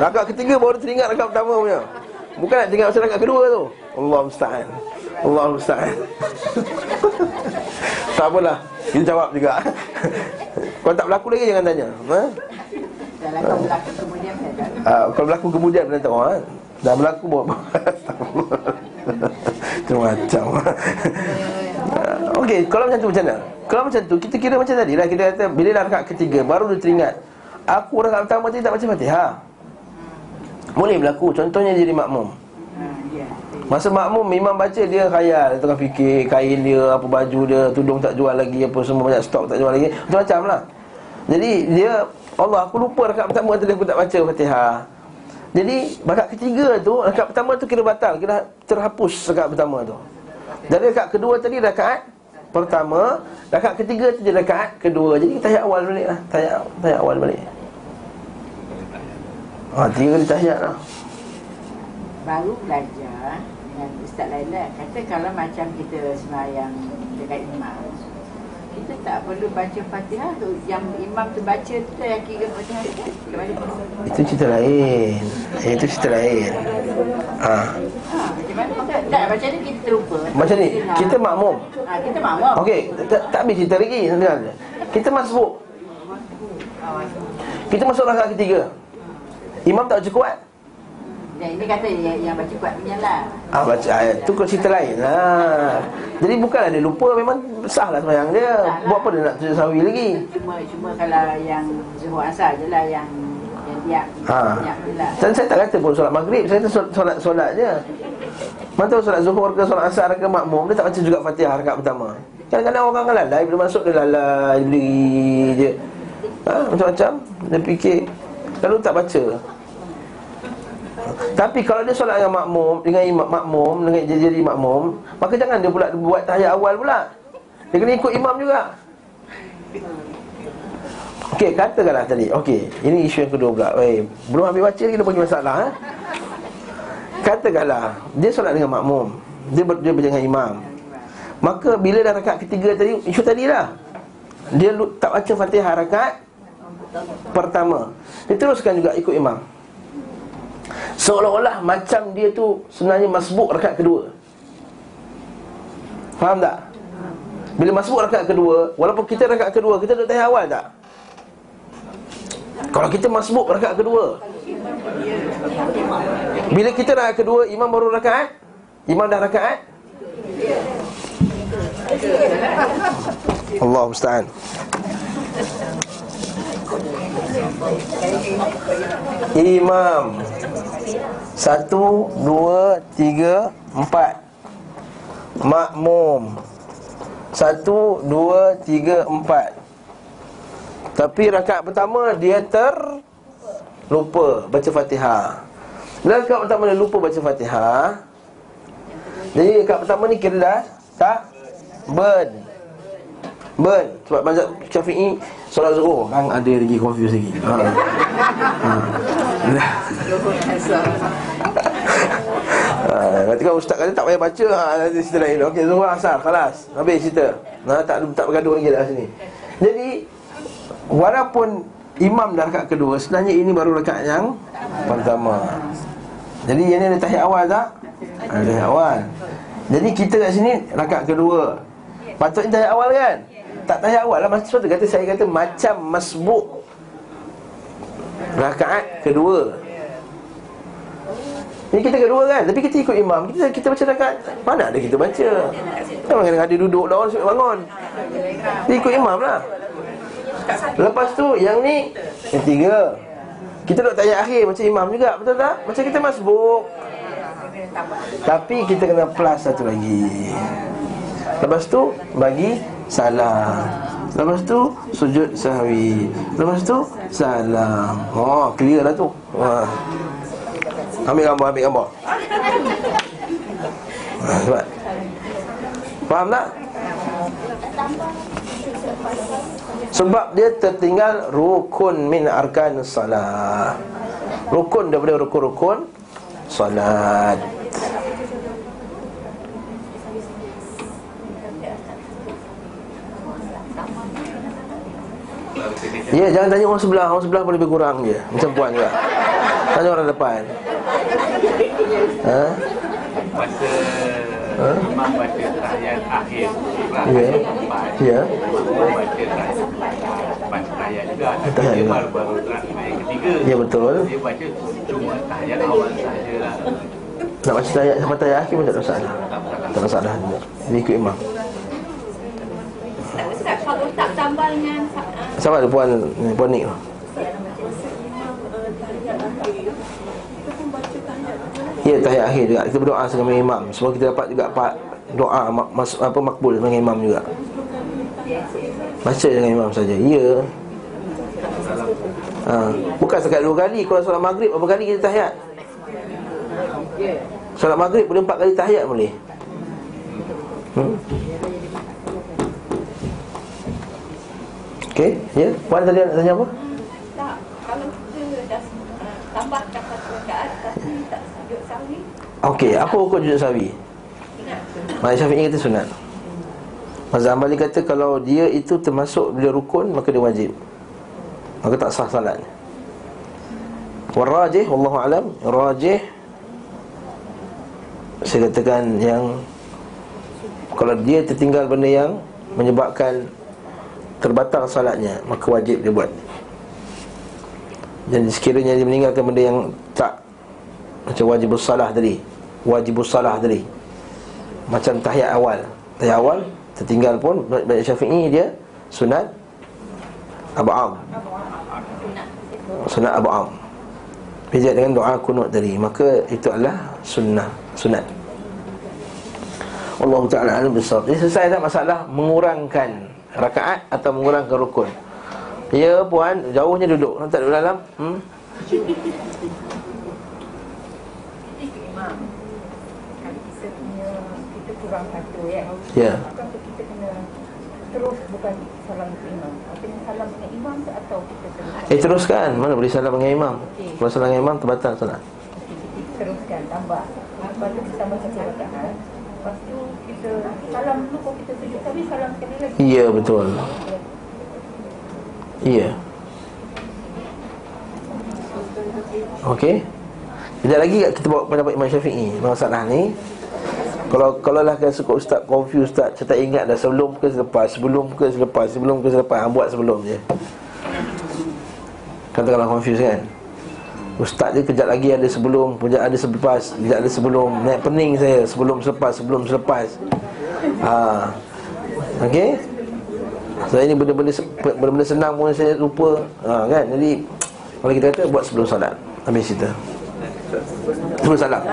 Rakaat ketiga baru teringat rakaat pertama punya. Bukan nak teringat pasal rakaat kedua tu. Allah musta'an. Allah musta'an. tak apalah. Kita jawab juga. Kalau tak berlaku lagi jangan tanya. Ha? dalam kau berlaku kemudian. Ha, kalau berlaku kemudian tahu ha. Dah berlaku bawa Macam-macam. Okey, kalau macam tu macam mana? Kalau macam tu, kita kira macam tadi lah. Kita kata, bila dah rakaat ketiga, baru dia teringat Aku rakaat pertama tadi tak baca fatihah Boleh berlaku, contohnya jadi makmum. Masa makmum, imam baca dia khayal. Tengah fikir kain dia, apa baju dia Tudung tak jual lagi, apa semua banyak stok tak jual lagi. Macam-macam lah. Jadi dia, Allah aku lupa rakaat pertama tadi aku tak baca fatihah Jadi rakaat ketiga tu, rakaat pertama tu kira batal. Kira terhapus rakaat pertama tu. Dari rakaat kedua tadi rakaat pertama Rakaat ketiga tu jadi rakaat kedua. Jadi tahiyat awal balik lah. Tahiyat, tahiyat awal balik. Ha, tiga kali tahiyat lah. Baru belajar dengan Ustaz Laila. Kata kalau macam kita sembahyang dekat imam kita tak perlu baca Fatihah tu. Yang imam tu baca tu yang kira Fatihah tu kan? Itu cerita lain. Eh, Itu cerita lain. Ha. Ha, macam mana? Tak, tak ni kita terlupa. Macam ni Kita makmum. Ha, kita makmum. Okey Tak tak habis cerita lagi sebenarnya Kita masuk. Kita masuk rakaat ketiga. Imam tak baca kuat Yang ini kata yang, yang baca kuat punya lah. Ah baca ayat tu kau cerita lain ha. Jadi bukanlah dia lupa memang sah lah sembahyang dia. Buat apa dia nak sujud sawi lagi? Cuma cuma kalau yang Zuhur Asar je lah yang yang tiap Ha. lah. Dan saya tak kata pun solat maghrib, saya kata solat solat, je. Mana tahu solat zuhur ke solat asar ke makmum dia tak baca juga Fatihah rakaat pertama. Kadang-kadang orang kan lalai bila masuk dia lalai dia berdiri je. Ha, macam-macam dia fikir lalu tak baca. Tapi kalau dia solat dengan makmum Dengan imam makmum Dengan jadi, makmum Maka jangan dia pula buat tahiyat awal pula. Dia kena ikut imam juga. Okey, katakanlah tadi. Okey, ini isu yang kedua pula. Wey, Belum habis baca lagi dia masalah ha? Katakanlah Dia solat dengan makmum Dia, ber, dia berjalan dengan imam. Maka bila dah rakaat ketiga tadi Isu tadi lah. Dia tak baca fatihah rakaat Pertama. Dia teruskan juga ikut imam Seolah-olah macam dia tu Sebenarnya masbuk rakaat kedua. Faham tak? Bila masbuk rakaat kedua Walaupun kita rakaat kedua Kita duduk tahiyat awal tak? Kalau kita masbuk rakaat kedua Bila kita rakaat kedua Imam baru rakaat? Imam dah rakaat? Allah musta'an. Imam Satu, dua, tiga, empat. Makmum. Satu, dua, tiga, empat. Tapi rakaat pertama dia ter Lupa baca fatihah Bila rakaat pertama dia lupa baca fatihah Jadi rakaat pertama ni kira dah Tak? Burn Burn Sebab mazhab syafi'i Solat zuhur. Kan ada lagi confuse lagi. Ha. ha. Ha, nanti kan ustaz kata tak payah baca ha, nanti cerita lain. Okey, Zuhur Asar, kelas. Habis cerita. Nah, Tak tak bergaduh lagi dah sini. Jadi Walaupun Imam dah rakaat kedua Sebenarnya ini baru rakaat yang Pertama. Jadi ini ada tahiyat awal tak? Ada tahiyat awal. Jadi kita kat sini Rakaat kedua. Patutnya tahiyat awal kan? Tak tahiyat awal lah. Maksud kata Saya kata macam masbuk Rakaat kedua ini kita kedua kan Tapi kita ikut imam. Kita kita baca rakaat Mana ada kita baca? Memang kena ada duduk Lawan suruh bangun. Kita ikut imam lah. Lepas tu Yang ni Yang tiga. Kita duduk tayat akhir Macam imam juga Betul tak? Macam kita masbuk. Tapi kita kena plus satu lagi. Lepas tu Bagi Salam. Lepas tu Sujud sahwi. Lepas tu Salam. Oh clear lah tu. Wah Ambil gambar, ambil gambar. Ha, Sebab Faham tak? Sebab dia tertinggal Rukun min arkan salat. Rukun daripada rukun-rukun Salat. Ya, jangan tanya orang sebelah. Orang sebelah pun lebih kurang je. Macam puan juga. Tanya orang depan Ha? Masa Ha? Imam baca tahiyat akhir Ya. Ya. Imam baca tahiyat Baca tahiyat juga Tapi dia juga. baru baru tahiyat ketiga Ya betul Dia baca cuma tahiyat awal sahajalah Nak baca tayat sampai tayat akhir pun tak ada masalah Tak ada masalah juga Dia ikut imam Tak Ustaz, kalau tak tambah dengan Sama ada puan ni, Puan Nik Ya tahiyat akhir juga Kita berdoa dengan imam Semua kita dapat juga pak Doa mas, apa makbul dengan imam juga Baca dengan imam saja. Ya ha. Bukan sekali dua kali Kalau solat maghrib Berapa kali kita tahiyat Solat maghrib boleh empat kali tahiyat boleh hmm? Okey, ya. Puan tadi nak tanya apa? tak, kalau kita dah uh, tambahkan satu rakaat tapi tak sujud sahwi, Okey, apa hukum sujud sawi? Mazhab Syafi'i kata sunat. Mazhab Hambali kata kalau dia itu termasuk bila rukun maka dia wajib. Maka tak sah salat. Warajih wallahu alam, rajih saya katakan yang kalau dia tertinggal benda yang menyebabkan terbatal salatnya maka wajib dia buat. Dan sekiranya dia meninggalkan benda yang tak macam wajibus salah tadi, wajibus salah tadi. Macam tahiyat awal. Tahiyat awal Tertinggal pun Bagi Syafi'i dia Sunat Abu Am. Sunat Abu Am. Beza dengan doa kunut tadi. Maka itu adalah sunnah Sunat. Allah Ta'ala alam besar Jadi selesai tak masalah Mengurangkan rakaat Atau mengurangkan rukun? Ya puan Jauhnya duduk. Tak duduk dalam hmm? Imam Kalau kita punya Kurang satu ya. Ya. Maka kita kena Terus bukan salam ke imam? Kena salam dengan imam tu Atau kita teruskan Eh teruskan. Mana boleh salam dengan imam? Kalau salam dengan imam Terbatal salat Kita teruskan tambah. Lepas tu kita tambah satu rakaat Lepas tu kita Salam dulu Kalau kita sujud Tapi salam sekali lagi. Ya betul. Ya. Okey. Sekejap lagi kita bawa pendapat Imam Syafi'i. Masalah ni Kalau kalau lah kan suka ustaz confused ustaz Saya tak ingat dah sebelum ke selepas Sebelum ke selepas Sebelum ke selepas ha, Buat sebelum je. Katakanlah confuse kan? Ustaz dia kejap lagi ada sebelum Kejap ada selepas Kejap ada sebelum. Naik pening saya Sebelum selepas Sebelum selepas. Ha. Okay Saya ni benda-benda Benda-benda senang pun saya lupa. Ha, kan? Jadi Kalau kita kata buat sebelum salat Habis cerita. Sebelum salat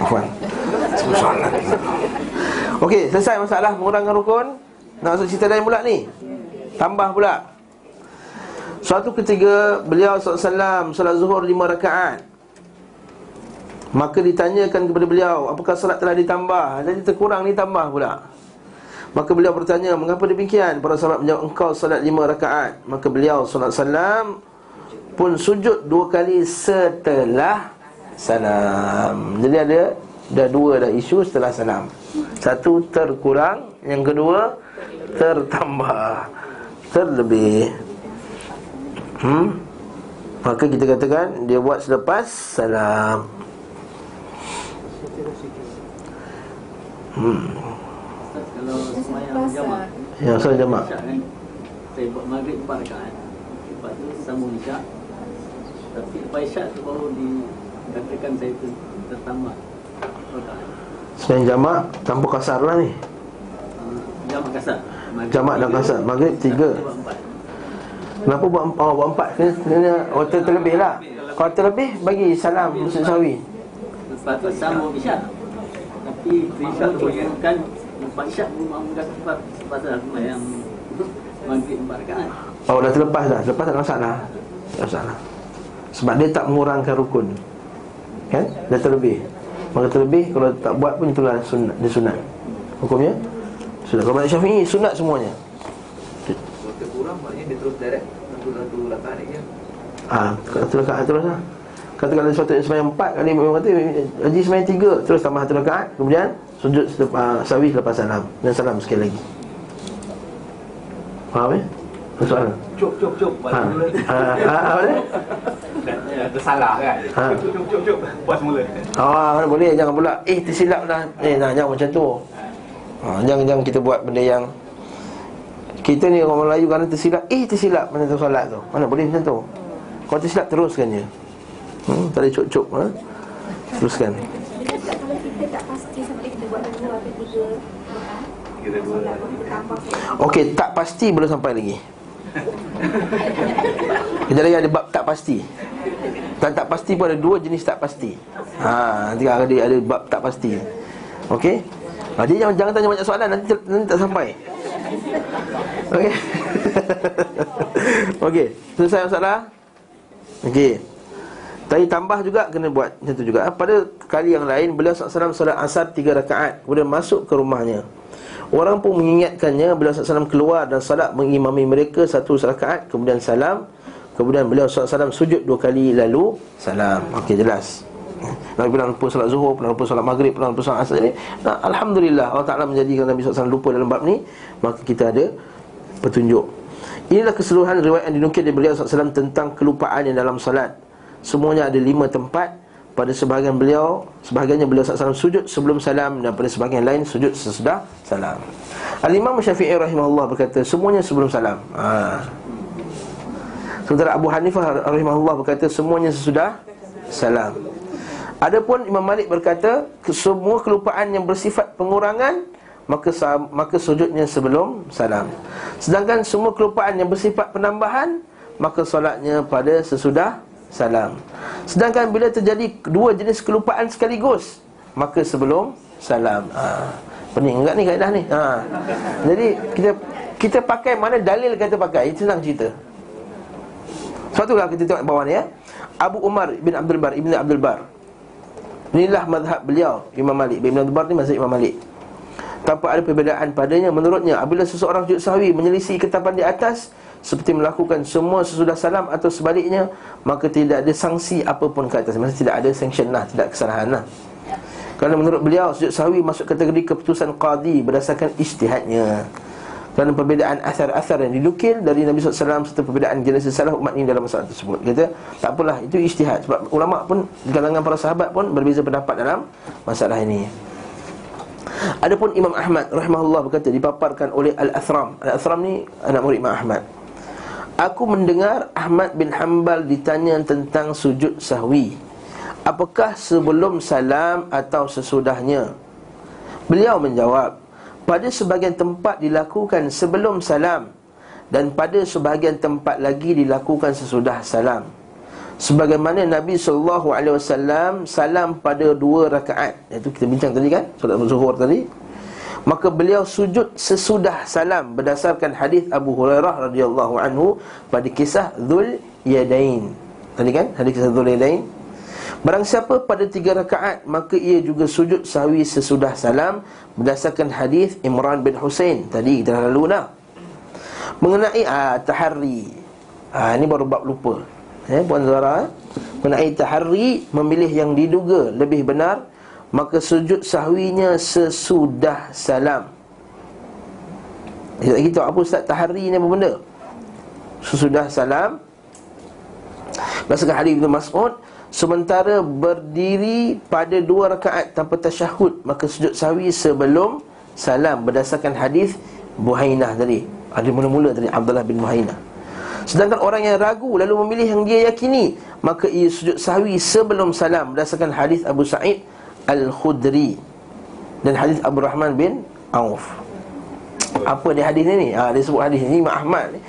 Afwan Sebelum salat Okey selesai masalah Mengurangkan rukun. Nak masuk cerita lain pula ni? Tambah pula. Suatu ketika beliau SAW Salat zuhur lima rakaat. Maka ditanyakan kepada beliau Apakah salat telah ditambah? Jadi terkurang ditambah pula. Maka beliau bertanya Mengapa demikian? Para sahabat menjawab Engkau salat lima rakaat. Maka beliau SAW Pun sujud dua kali setelah Salam. Jadi ada Dah dua dah isu setelah salam Satu terkurang Yang kedua Tertambah Terlebih Hmm? Maka kita katakan dia buat selepas salam. Hmm. Ustaz, Kalau semayang Ya, saya jamak. Saya buat maghrib empat rakaat Lepas tu sambung isyak Tapi lepas isyak tu baru dikatakan saya tertambah Semayang jamak tanpa kasar lah ni. Jamak kasar Maghrib Jamak dan kasar. Maghrib tiga. empat. Kenapa buat empat? Oh, buat empat. Kena, kena oh, ter- terlebih lah. Kalau terlebih, bagi salam Masjid Sawi. Lepas tu sambung isyak Tapi isyak tu bayangkan Lepas isyak pun mahu kata Pasal semayang Maghrib empat Oh, dah terlepas dah. Terlepas tak ada masalah. Tak masalah. Sebab dia tak mengurangkan rukun. Kan? Dah terlebih. Maka terlebih kalau tak buat pun itulah sunat, dia sunat. Hukumnya sunat. Kalau Malik Syafi'i sunat semuanya. Kalau terkurang maknanya dia terus direct satu-satu rakaat ni kan Ah, satu rakaat terus lah. Katakanlah sepatutnya sembahyang empat kali Imam kata Haji sembahyang tiga Terus tambah satu rakaat Kemudian Sujud selepas, sawi selepas salam Dan salam sekali lagi Faham eh? Ada soalan? Cuk, cuk, cuk Buat Ha. mula Ha, ha, apa dia? Tersalah kan Ha. Cuk, cuk, cuk, cuk Buat semula Ah, mana boleh jangan pula eh tersilap dah. Eh nah jangan macam tu. Ha, jangan jangan kita buat benda yang kita ni orang Melayu kan tersilap, eh tersilap mana tu solat tu. Mana boleh macam tu. Kalau tersilap teruskan je. Hmm, tak ada cuk-cuk ha? Teruskan. Okey, tak pasti belum sampai lagi. Kejap lagi ada bab tak pasti. Dan tak pasti pun ada dua jenis tak pasti. Ha, nanti ada ada bab tak pasti. Okey? Ha, dia jangan, jangan tanya banyak soalan nanti, nanti tak sampai. Okey. Okey, selesai masalah? Okey. Tadi tambah juga kena buat macam tu juga. Pada kali yang lain beliau SAW solat asar tiga rakaat kemudian masuk ke rumahnya. Orang pun mengingatkannya Beliau SAW keluar dan salat mengimami mereka Satu rakaat kemudian salam. Kemudian beliau SAW sujud dua kali lalu Salam. Okey jelas. Nabi pernah lupa solat zuhur, pernah lupa solat maghrib, pernah lupa solat asar ni. Nah, Alhamdulillah Allah Ta'ala menjadikan Nabi SAW lupa dalam bab ni Maka kita ada petunjuk. Inilah keseluruhan riwayat yang dinukil dari beliau SAW Tentang kelupaan yang dalam salat. Semuanya ada lima tempat pada sebahagian beliau Sebahagiannya beliau SAW sujud sebelum salam Dan pada sebahagian lain sujud sesudah salam. Al-Imam Syafi'i rahimahullah berkata Semuanya sebelum salam. Ha. Sementara Abu Hanifah rahimahullah berkata Semuanya sesudah salam. Adapun Imam Malik berkata Semua kelupaan yang bersifat pengurangan Maka maka sujudnya sebelum salam. Sedangkan semua kelupaan yang bersifat penambahan Maka solatnya pada sesudah salam. Sedangkan bila terjadi dua jenis kelupaan sekaligus Maka sebelum salam. Ha. Pening enggak ni kaedah ni. Ha. Jadi kita kita pakai mana dalil kata pakai. Itu senang cerita. Sebab itulah kita tengok bawah ni ya. Abu Umar bin Abdul Bar Ibn Abdul Bar. Inilah madhab beliau Imam Malik. Ibn Abdul Bar ni mazhab Imam Malik. Tanpa ada perbezaan padanya Menurutnya Apabila seseorang sujud sahwi Menyelisih ketapan di atas seperti melakukan semua sesudah salam atau sebaliknya maka tidak ada sanksi apapun ke atas. Maksudnya tidak ada sanction lah tidak kesalahan lah. Kerana menurut beliau sujud sahwi masuk kategori keputusan qadi berdasarkan ijtihadnya. Kerana perbezaan asar-asar yang dinukil dari Nabi SAW serta perbezaan jenis salah umat ini dalam masalah tersebut. Kata tak apalah itu ijtihad. Sebab ulama pun di kalangan para sahabat pun berbeza pendapat dalam masalah ini. Adapun Imam Ahmad rahimahullah berkata dipaparkan oleh Al-Athram. Al-Athram ni anak murid Imam Ahmad Aku mendengar Ahmad bin Hanbal ditanya tentang sujud sahwi. Apakah sebelum salam atau sesudahnya? Beliau menjawab Pada sebahagian tempat dilakukan sebelum salam Dan pada sebahagian tempat lagi dilakukan sesudah salam. Sebagaimana Nabi SAW salam pada dua rakaat. Itu kita bincang tadi kan, solat zuhur tadi Maka beliau sujud sesudah salam berdasarkan hadis Abu Hurairah radhiyallahu anhu pada kisah Dzul Yadain. Tadi kan hadis kisah Dzul Yadain. Barang siapa pada tiga rakaat maka ia juga sujud sahwi sesudah salam berdasarkan hadis Imran bin Husain. Tadi kita dah lalu dah. Mengenai ah, tahari. Ah ini baru bab lupa. Eh puan Zara, mengenai tahari memilih yang diduga lebih benar Maka sujud sahwinya sesudah salam. Kita tahu apa Ustaz tahari ni apa benda? Sesudah salam. Maksudkan hadis Ibn Mas'ud Sementara berdiri pada dua rakaat tanpa tasyahud Maka sujud sahwi sebelum salam. Berdasarkan hadis Buhainah tadi. Ada mula-mula tadi Abdullah bin Buhainah. Sedangkan orang yang ragu lalu memilih yang dia yakini Maka ia sujud sahwi sebelum salam. Berdasarkan hadis Abu Sa'id Al-Khudri dan hadis Abu Rahman bin Auf. Apa dia hadis ni? Ha, dia sebut hadis ni Imam Ahmad ni.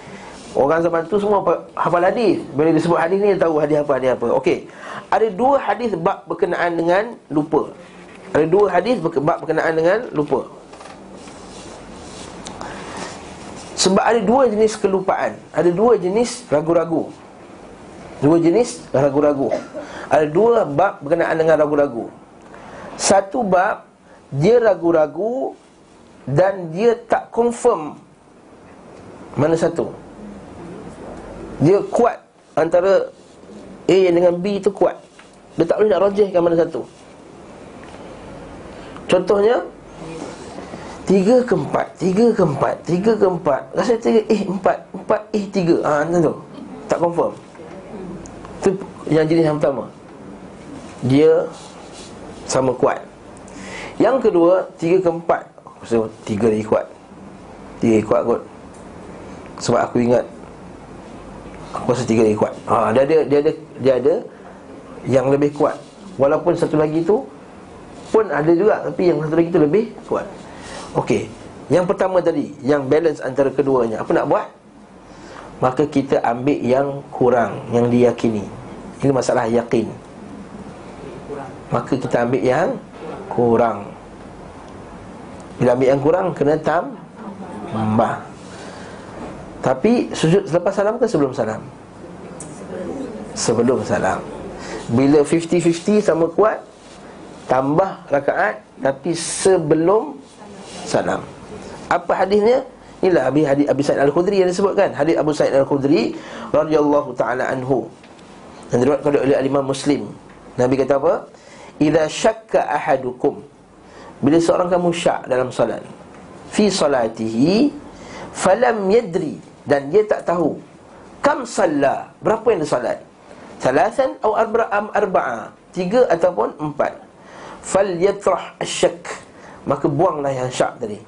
Orang zaman tu semua hafal hadis. Bila dia sebut hadis ni dia tahu hadis apa hadis apa. Okey. Ada dua hadis bab berkenaan dengan lupa. Ada dua hadis bab berkenaan dengan lupa. Sebab ada dua jenis kelupaan. Ada dua jenis ragu-ragu. Dua jenis ragu-ragu. Ada dua bab berkenaan dengan ragu-ragu. Satu bab Dia ragu-ragu Dan dia tak confirm Mana satu. Dia kuat Antara A dengan B tu kuat. Dia tak boleh nak rojihkan mana satu. Contohnya Tiga ke empat Tiga ke empat Tiga ke empat. Rasa tiga Eh empat Empat eh tiga. Haa macam tu. Tak confirm. Itu yang jenis yang pertama. Dia sama kuat. Yang kedua Tiga ke empat So tiga lagi kuat. Tiga lagi kuat kot. Sebab aku ingat Aku rasa tiga lagi kuat. Ha, dia, ada, dia ada Dia ada Yang lebih kuat. Walaupun satu lagi tu Pun ada juga Tapi yang satu lagi tu lebih kuat. Okey Yang pertama tadi Yang balance antara keduanya Apa nak buat? Maka kita ambil yang kurang Yang diyakini. Ini masalah yakin Maka kita ambil yang kurang. Bila ambil yang kurang Kena tambah. Tapi sujud selepas salam ke sebelum salam? Sebelum salam. Bila 50-50 sama kuat Tambah rakaat Tapi sebelum salam. Apa hadisnya? Inilah Abi, hadis Abi Sa'id Al-Khudri yang disebutkan. Hadis Abu Sa'id Al-Khudri radhiyallahu ta'ala anhu. Yang diriwayatkan oleh Imam Muslim. Nabi kata apa? Idza syakka ahadukum. Bila seorang kamu syak dalam solat Fi salatihi Falam yadri Dan dia tak tahu Kam salla Berapa yang dia solat. Thalathan atau arba'am arba'a Tiga ataupun empat. Fal yatrah asyak Maka buanglah yang syak tadi.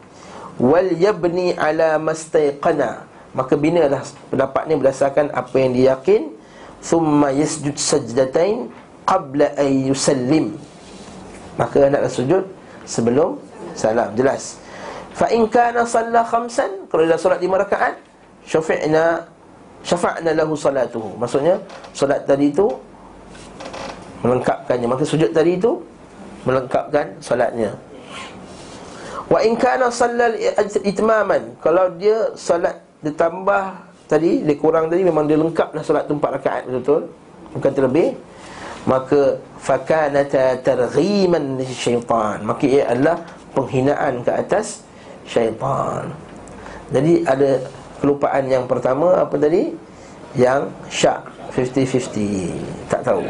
Wal yabni ala mastaiqana Maka binalah pendapat ni berdasarkan apa yang dia yakin. Thumma yasjud sajdatain qabla an yusallim. Maka hendaklah sujud sebelum salam. Jelas. Fa in kana salla khamsan kalau dia solat lima rakaat syafi'na syafa'na lahu salatuhu. Maksudnya solat tadi itu melengkapkannya. Maka sujud tadi itu melengkapkan solatnya. Wa in kana salla itmaman kalau dia solat ditambah tadi dia kurang tadi memang dia lengkaplah solat tu empat rakaat betul bukan terlebih maka fakanata targhiman syaitan. Maka ia adalah penghinaan ke atas syaitan. Jadi ada kelupaan yang pertama apa tadi? Yang syak 50-50 tak tahu.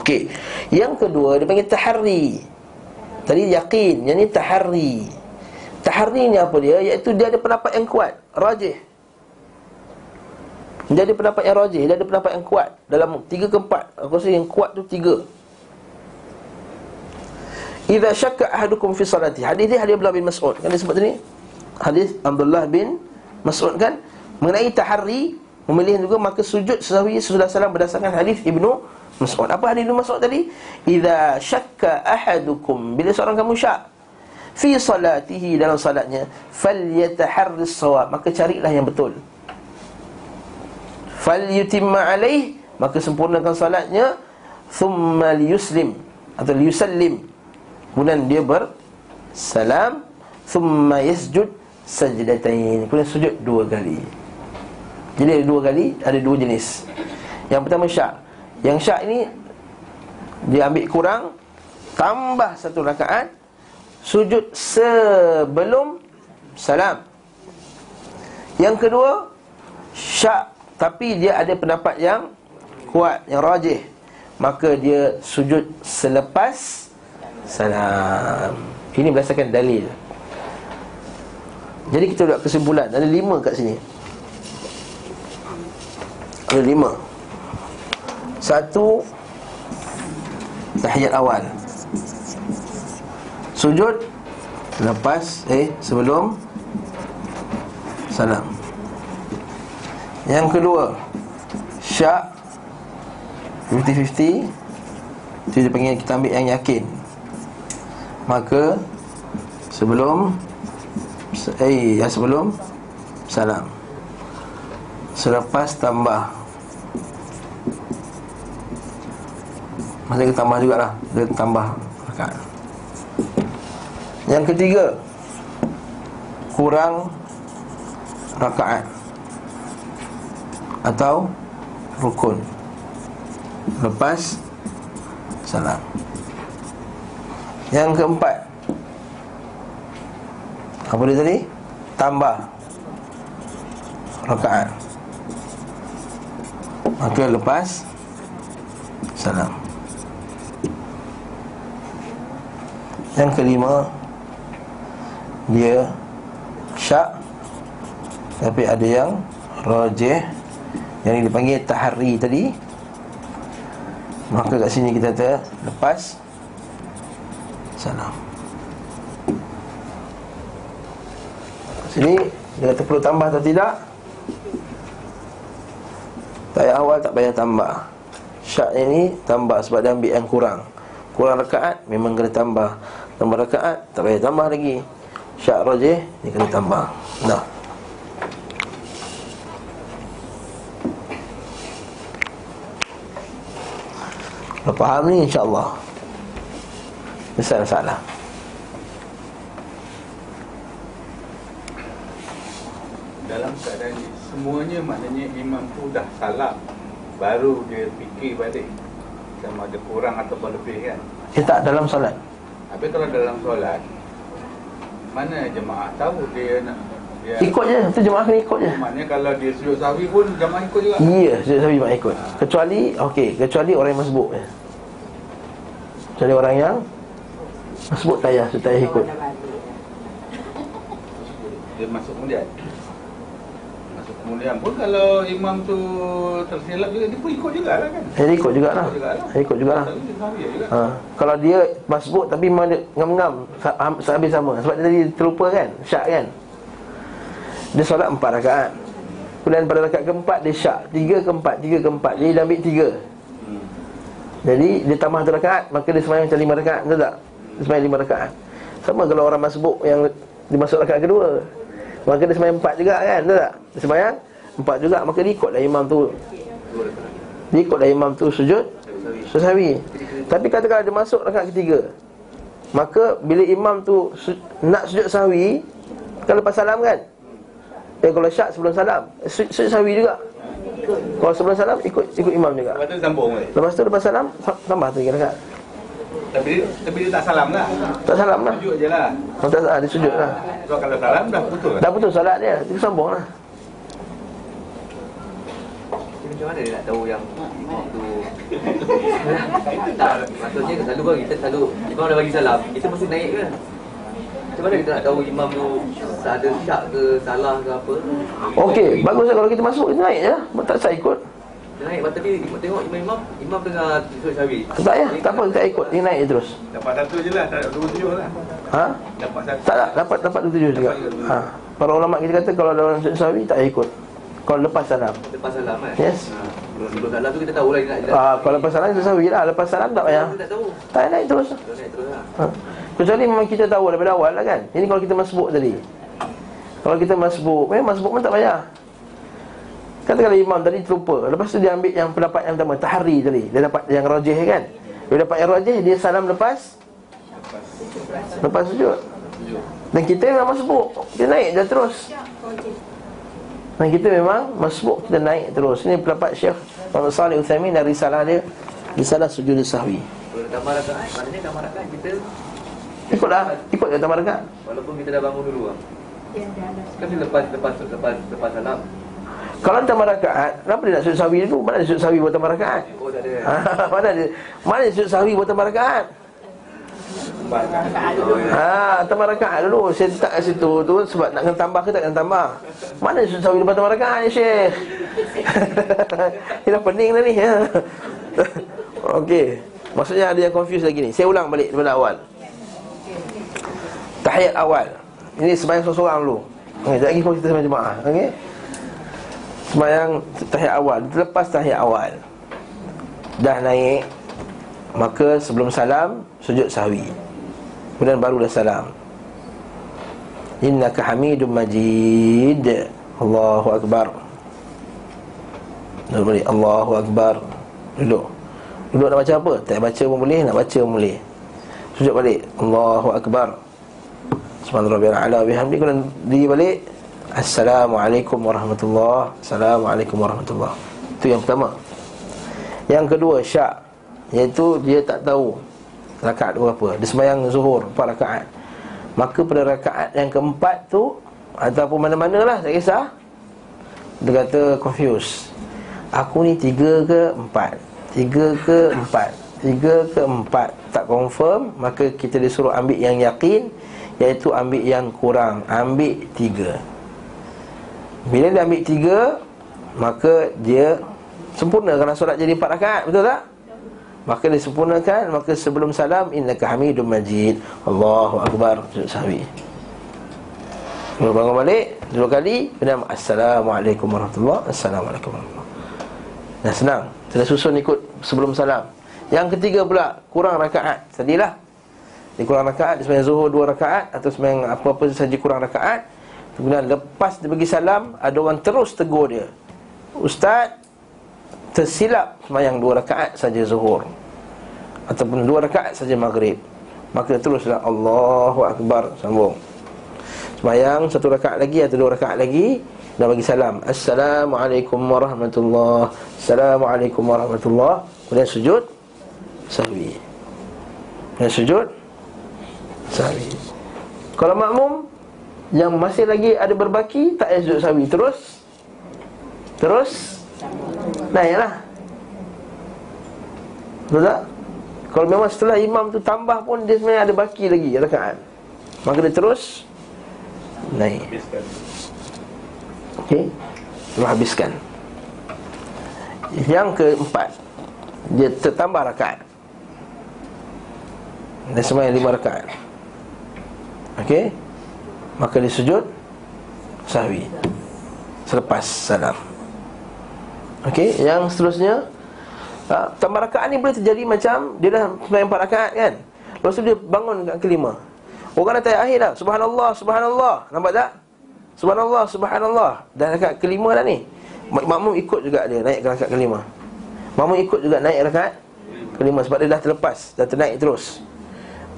Okey. Yang kedua dia panggil tahari tadi yakin yang ni tahari tahari ni apa dia? Iaitu dia ada pendapat yang kuat rajih ada pendapat yang rajih Dia ada pendapat yang kuat. Dalam tiga ke empat Aku rasa yang kuat tu tiga. Iza syakka ahadukum fi salati. Hadis dia hadis Abdullah bin Mas'ud. Kan dia sebut tadi? Hadis Abdullah bin Mas'ud kan? Mengenai tahari Memilih juga maka sujud sahwi sesudah salam berdasarkan hadis Ibnu Mas'ud. Apa hadis Ibnu Mas'ud tadi? Idza syakka ahadukum. Bila seorang kamu syak fi salatihi dalam salatnya falyataharris sawab. Maka carilah yang betul. Falyutimma alaih maka sempurnakan salatnya thumma liyuslim atau liyusallim. Kemudian dia bersalam thumma yasjud sajdatain. Kemudian sujud dua kali. Jadi ada dua kali, ada dua jenis Yang pertama syak Yang syak ini Dia ambil kurang Tambah satu rakaat Sujud sebelum Salam Yang kedua Syak Tapi dia ada pendapat yang Kuat, yang rajih. Maka dia sujud selepas Salam. Ini berdasarkan dalil. Jadi kita buat kesimpulan. Ada lima kat sini. Ada lima. Satu Tahiyat awal. Sujud Lepas Eh sebelum Salam Yang kedua Syak 50-50 Itu dia panggil kita ambil yang yakin. Maka Sebelum Eh yang sebelum Salam. Selepas tambah. Masa dia tambah jugalah Dia tambah rakaat. Yang ketiga Kurang Rakaat Atau Rukun. Lepas Salam. Yang keempat. Apa dia tadi? Tambah. Rakaat. Maka lepas Salam. Yang kelima Dia Syak Tapi ada yang Rajih Yang dipanggil tahari tadi. Maka kat sini kita kata Lepas. Salam. Sini Dia kata perlu tambah atau tidak? Tayat awal tak payah tambah. Syak ini tambah sebab dia ambil yang kurang. Kurang rakaat memang kena tambah. Tambah rakaat tak payah tambah lagi. Syak rajih ni kena tambah. Nah faham ni insyaAllah. Besar salah Dalam keadaan ni Semuanya maknanya imam tu dah salam Baru dia fikir balik. Sama ada kurang atau lebih kan? Dia tak dalam solat. Habis kalau dalam solat Mana jemaah tahu dia nak dia, Ikut je, tu jemaah kena ikut je. Maknanya kalau dia sujud sahwi pun jemaah ikut juga. Ya, sujud sahwi jemaah ikut. Kecuali, okey, kecuali orang yang masbuk ya. Kecuali orang yang Masbuk tayah, sujud tayah ikut. Dia masuk kemudian. Masuk kemudian pun kalau imam tu tersilap juga Dia pun ikut juga lah kan Dia ikut jugalah. Ikut jugalah. Dia ikut jugalah. Dia sahwi juga. Ha. Kalau dia masbuk tapi memang dia ngam-ngam ham- Sehabis sama. Sebab dia tadi terlupa kan? Syak kan? Dia solat empat rakaat. Kemudian pada rakaat keempat dia syak. Tiga keempat, tiga keempat Jadi dia ambil tiga. Jadi dia tambah satu rakaat Maka dia semayang macam lima rakaat Betul tak? Dia semayang lima rakaat. Sama kalau orang masbuk yang Dia masuk rakaat kedua. Maka dia semayang empat juga kan Betul tak? Dia semayang empat juga Maka dia ikutlah imam tu. Dia ikutlah imam tu sujud Sujud Tapi katakanlah dia masuk rakaat ketiga Maka bila imam tu su- Nak sujud sahwi Kan lepas salam kan? Eh kalau syak sebelum salam su- Sujud sahwi juga Kalau sebelum salam ikut ikut imam juga. Lepas tu sambung Lepas tu lepas salam sa- Tambah tu rakaat Tapi tapi dia tak salam lah. Tak salam lah. Sujud je lah. Kalau tak salah dia sujud lah. So kalau salam dah putus. Dah putus salat dia Dia sambung lah. Macam mana dia nak tahu yang imam tu Tak, maksudnya selalu kita selalu Imam dah bagi salam, kita mesti naik ke Macam mana kita nak tahu imam tu Ada syak ke, salah ke apa? Okey Bagus lah kalau kita masuk Kita naik je Tak saya ikut. Dia naik, tapi tengok imam-imam Imam tengah sujud syawi Tak payah Tak apa tak ikut. Dia naik je terus. Dapat satu je lah, tak ada dua tujuh lah. Ha? Dapat satu. Tak tak Dapat dapat tujuh juga. Ha. Para ulama kita kata Kalau dalam sujud sahwi Tak ikut. Kalau lepas salam. Lepas salam kan Yes. ha. Sebelum salam tu kita tahu lah dia nak dia Ah, Kalau lepas salam sawi lah. Lepas salam tak payah. Tak tahu. Tak naik terus. Kita naik terus lah. Ha. Kecuali memang kita tahu daripada awal lah kan. Ini kalau kita masbuk tadi. Kalau kita masbuk Memang masbuk pun tak payah. Katakanlah imam tadi terlupa. Lepas tu dia ambil yang pendapat yang pertama Tahari tadi. Dia dapat yang rajih kan. Dia dapat yang rajih Dia salam lepas. Lepas sujud. Dan kita memang masbuk. Kita naik je terus. Dan kita memang masbuk Kita naik terus. Ini pendapat Syekh Muhammad Salih Uthaymin Dan risalah dia. Risalah sujud sahwi. Maknanya kita Ikutlah Ikut kata mereka. Walaupun kita dah bangun dulu lah Kan dia lepas lepas lepas lepas salam. Kalau tambah rakaat Kenapa dia nak sujud sahwi dulu Mana sujud sahwi buat tambah rakaat Oh tak ada. Ha, Mana ada Mana sujud sahwi buat tambah rakaat Ha, tambah rakaat dulu. Saya letak kat situ tu Sebab nak kena tambah ke tak kena tambah? Mana sujud sahwi lepas tambah rakaat ni Syekh? Ini dah pening dah ni ha. Okey. Maksudnya ada yang confused lagi ni. Saya ulang balik daripada awal Tahiyat awal. Ini sembahyang seorang-seorang dulu. Okey, sekejap lagi kita sembahyang jemaah Okey? Sembahyang tahiyat awal. Lepas tahiyat awal Dah naik Maka sebelum salam Sujud sahwi. Kemudian baru dah salam. Innaka hamidun majid. Allahu Akbar. Allahu Akbar. Duduk. Duduk nak baca apa? Tak baca pun boleh Nak baca pun boleh. Sujud balik. Allahu Akbar Subhanallah bi'ala bihamdi Kemudian diri balik. Assalamualaikum warahmatullahi Assalamualaikum warahmatullahi Itu yang pertama. Yang kedua syak. Iaitu dia tak tahu Rakaat berapa. Dia sembahyang zuhur Empat rakaat. Maka pada rakaat yang keempat tu Ataupun mana-mana lah Tak kisah. Dia kata confused. Aku ni tiga ke empat? Tiga ke empat? Tiga ke empat? Tak confirm. Maka kita disuruh ambil yang yakin Iaitu ambil yang kurang. Ambil tiga. Bila dia ambil tiga Maka dia Sempurna kerana solat jadi empat rakaat. Betul tak? Maka disempurnakan Maka sebelum salam Innaka hamidun majid. Allahu Akbar. Sahwi. Kalau bangun balik Dua kali Kemudian Assalamualaikum warahmatullahi Assalamualaikum warahmatullahi Dah senang. Kita susun ikut sebelum salam. Yang ketiga pula Kurang rakaat. Tadilah Dia kurang rakaat Dia sebenarnya zuhur dua rakaat Atau sebenarnya apa-apa saja kurang rakaat Kemudian lepas dia bagi salam Ada orang terus tegur dia. Ustaz tersilap semayang dua rakaat saja zuhur ataupun dua rakaat saja maghrib. Maka teruslah Allahu akbar sambung. Semayang satu rakaat lagi atau dua rakaat lagi dan bagi salam. Assalamualaikum warahmatullahi assalamualaikum warahmatullahi. Kemudian sujud sahwi. Kemudian sujud sahwi kalau makmum yang masih lagi ada berbaki tak payah sujud sahwi terus? Terus? Naiklah Betul tak? Kalau memang setelah imam tu tambah pun Dia sebenarnya ada baki lagi rakaat. Maka dia terus Naik. Okey? Telah habiskan. Yang keempat Dia tertambah rakaat. Dia sebenarnya lima rakaat Okey Maka dia sujud Sahwi Selepas salam Okey, yang seterusnya ha, tambah rakaat ni boleh terjadi macam dia dah sembahyang empat rakaat kan. Lepas tu dia bangun kat kelima. Orang dah tayar akhir dah. Subhanallah, subhanallah. Nampak tak? Subhanallah, subhanallah. Dah rakaat kelima dah ni. Mak- Makmum ikut juga dia naik ke rakaat kelima. Makmum ikut juga naik rakaat kelima sebab dia dah terlepas, dah ternaik terus.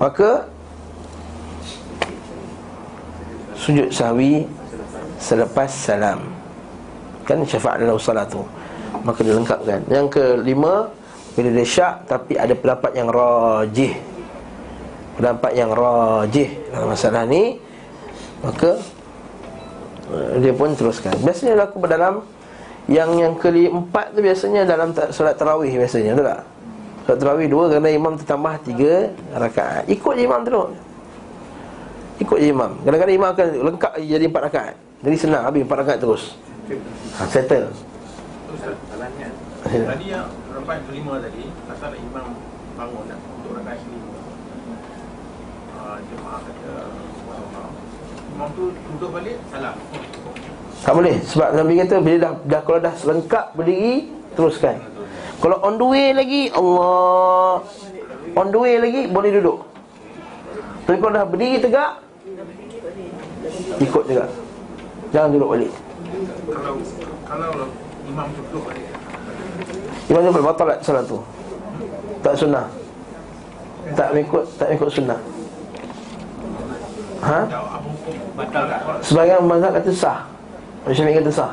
Maka sujud sahwi selepas salam. Kan syafaat dalam salat tu. Maka dia lengkapkan. Yang kelima Bila dia syak Tapi ada pendapat yang rajih. Pendapat yang rajih. Dalam masalah ni Maka eh, Dia pun teruskan. Biasanya laku dalam Yang yang keempat tu biasanya Dalam solat tarawih biasanya Betul tak? Solat tarawih dua Kerana imam tertambah tiga rakaat. Ikut je imam terus Ikut je imam. Kadang-kadang imam akan lengkap jadi empat rakaat. Jadi senang habis empat rakaat terus. Ha, Settle. Ustaz, Tadi yang rakaat kelima tadi Pasal imam bangun Untuk rakaat kelima uh, Jemaah kata Imam tu duduk balik Salam. Tak boleh Sebab Nabi kata Bila dah, dah Kalau dah selengkap berdiri Teruskan. Kalau on the way lagi Allah. On the way lagi Boleh duduk. Tapi kalau dah berdiri tegak Ikut juga. Jangan duduk balik. Kalau kalau imam duduk balik Imam tu boleh batal tak salat tu. Tak sunnah. Tak ikut Tak ikut sunnah. Ha? Sebagian mazhab kata sah. Syafi'i kata sah.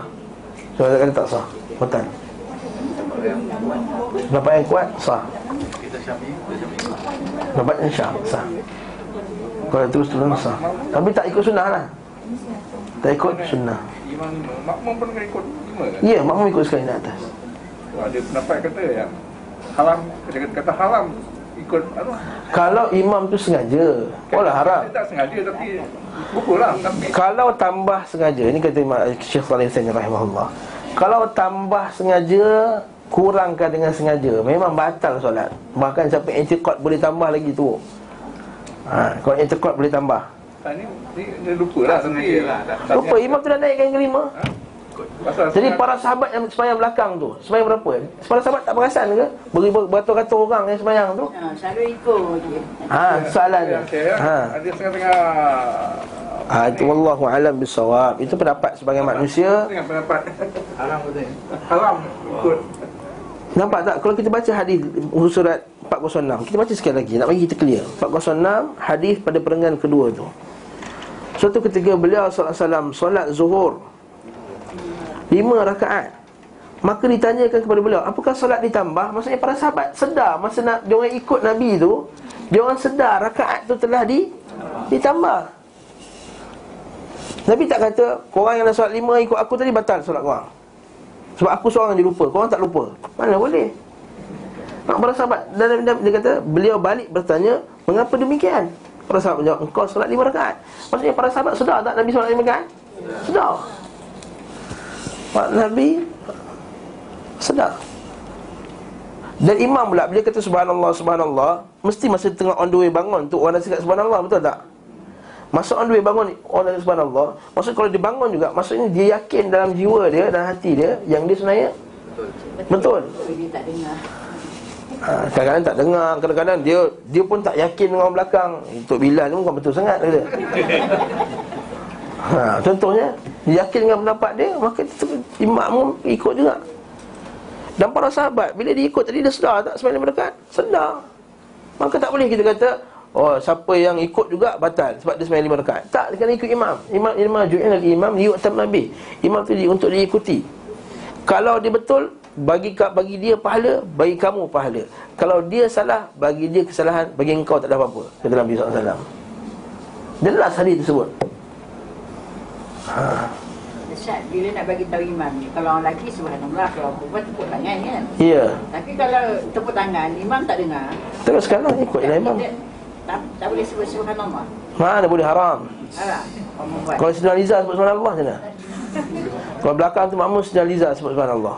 Sebagian kata tak sah. Batal. Pendapat yang kuat sah. Pendapat yang syah sah. Kalau terus turun sah. Tapi tak ikut sunnah lah Tak ikut sunnah. Imam lima. Makmum pun kena ikut lima kan Ya makmum ikut sekali nak atas. Wah, Ada pendapat kata yang Haram Dia kata, kata haram Ikut apa? Kalau imam tu sengaja Olah haram Dia tak sengaja tapi Buku lah Tapi Kalau tambah sengaja Ini kata Imam Syekh Salih Hussein rahimahullah. Kalau tambah sengaja Kurangkan dengan sengaja. Memang batal solat. Bahkan sampai intikot boleh tambah lagi tu. Ha, Kalau intikot boleh tambah ah, ni, ni, dia lupa lah Tapi lah, tak- tak Lupa imam tu dah naikkan yang kelima. Pasal Jadi para sahabat yang semayang belakang tu Semayang berapa? Para sahabat tak perasan ke? Beri beratus-ratus orang yang semayang tu. Ha, selalu ikut je. Ha, soalan dia. Ha. Ada setengah-tengah Ha, itu wallahu alam bisawab. Itu pendapat sebagai manusia. Dengan pendapat. Haram betul? Haram. Ikut Nampak tak kalau kita baca hadis surat 406. Kita baca sekali lagi nak bagi kita clear. 406 hadis pada perenggan kedua tu. Suatu ketika beliau wasallam solat zuhur lima rakaat. Maka ditanyakan kepada beliau, apakah solat ditambah? Maksudnya para sahabat sedar masa nak dia orang ikut Nabi tu, dia orang sedar rakaat tu telah di ditambah. Nabi tak kata Korang yang dah solat lima ikut aku tadi batal solat korang Sebab aku seorang je lupa? Korang tak lupa? Mana boleh. Nak para sahabat. Dan dia, dia kata Beliau balik bertanya Mengapa demikian? Para sahabat jawab Engkau solat lima rakaat. Maksudnya para sahabat sedar tak Nabi solat lima rakaat? Sedar Pak Nabi Sedar dan imam pula Bila kata subhanallah subhanallah Mesti masa tengah on the way bangun tu Orang cakap subhanallah betul tak Masa the way bangun Orang dah subhanallah. Maksud kalau dia bangun juga Maksudnya dia yakin dalam jiwa dia Dan hati dia Yang dia sebenarnya Betul. Dia tak dengar. ha, Kadang-kadang tak dengar Kadang-kadang dia Dia pun tak yakin dengan orang belakang. Untuk Bilal ni bukan betul sangat kata. ha, Contohnya Dia yakin dengan pendapat dia Maka imam pun ikut juga. Dan para sahabat Bila dia ikut tadi Dia sedar tak Semalam berdekat? Sedar. Maka tak boleh kita kata Oh, siapa yang ikut juga batal sebab dia sembahyang lima rakaat. Tak, dia kena ikut imam. Imam imam ju'il al-imam liyu'tam nabi. Imam tu di, untuk diikuti. Kalau dia betul, bagi bagi dia pahala, bagi kamu pahala. Kalau dia salah, bagi dia kesalahan, bagi engkau tak ada apa-apa. Kata Nabi SAW. Jelas hadis tersebut. Ha. Syat bila nak bagi tahu imam ni kalau orang lelaki subhanallah kalau perempuan tepuk tangan kan. Ya. Tapi kalau tepuk tangan imam tak dengar. Teruskanlah ikut tak, imam. kita- tak, tak boleh sebut subhanallah. Mana boleh haram. Kalau Sidina Liza sebut subhanallah macam mana? Kalau belakang tu makmum Sidina Liza sebut subhanallah.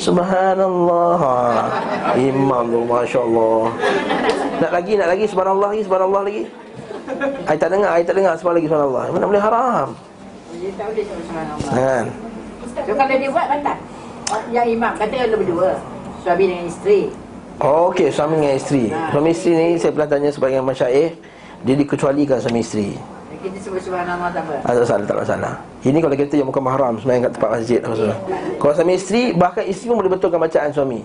Subhanallah. Ha. Imam tu masya-Allah. Nak lagi nak lagi subhanallah lagi subhanallah lagi. Ai tak dengar, ai tak dengar sebab lagi subhanallah. Mana boleh haram. Dia tak boleh sebut subhanallah. Kan? So kalau dia buat batal. Yang imam kata ada berdua. Suami dengan isteri. Oh, okey, suami dengan isteri. Suami isteri ni saya pernah tanya sebagian masyaikh, dia dikecualikan suami isteri. Kita sebut subhanallah tak apa. Ah, tak masalah, tak masalah. Ini kalau kita yang bukan mahram Semayang kat tempat masjid maksudnya. Kalau suami isteri Bahkan isteri pun boleh betulkan bacaan suami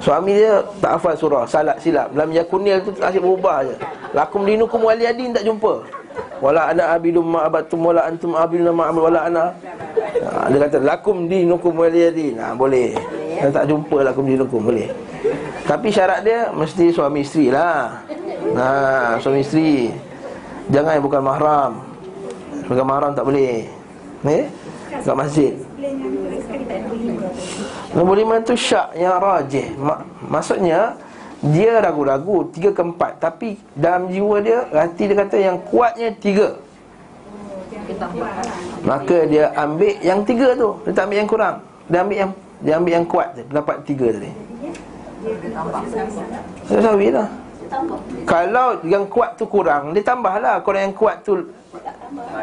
Suami dia tak hafal surah Salat silap Dalam yakunil tu asyik berubah je Lakum dinukum wali adin tak jumpa Wala ana abidum ma'abatum Wala antum abidum ma'abid Wala ana ha, Dia kata Lakum dinukum wali adin ha, Boleh Dia tak jumpa lakum dinukum Boleh. Tapi syarat dia Mesti suami isteri lah. Nah, suami isteri. Jangan yang bukan mahram. Bukan mahram tak boleh. Eh? Kat masjid. Nombor lima tu syak yang rajih. Ma- Maksudnya Dia ragu-ragu Tiga ke empat. Tapi dalam jiwa dia Hati dia kata yang kuatnya tiga. Maka dia ambil yang tiga tu. Dia tak ambil yang kurang. Dia ambil yang Dia ambil yang kuat je Dapat tiga tadi. Dia sawi lah. Kalau yang kuat tu kurang Dia tambahlah Kalau yang kuat tu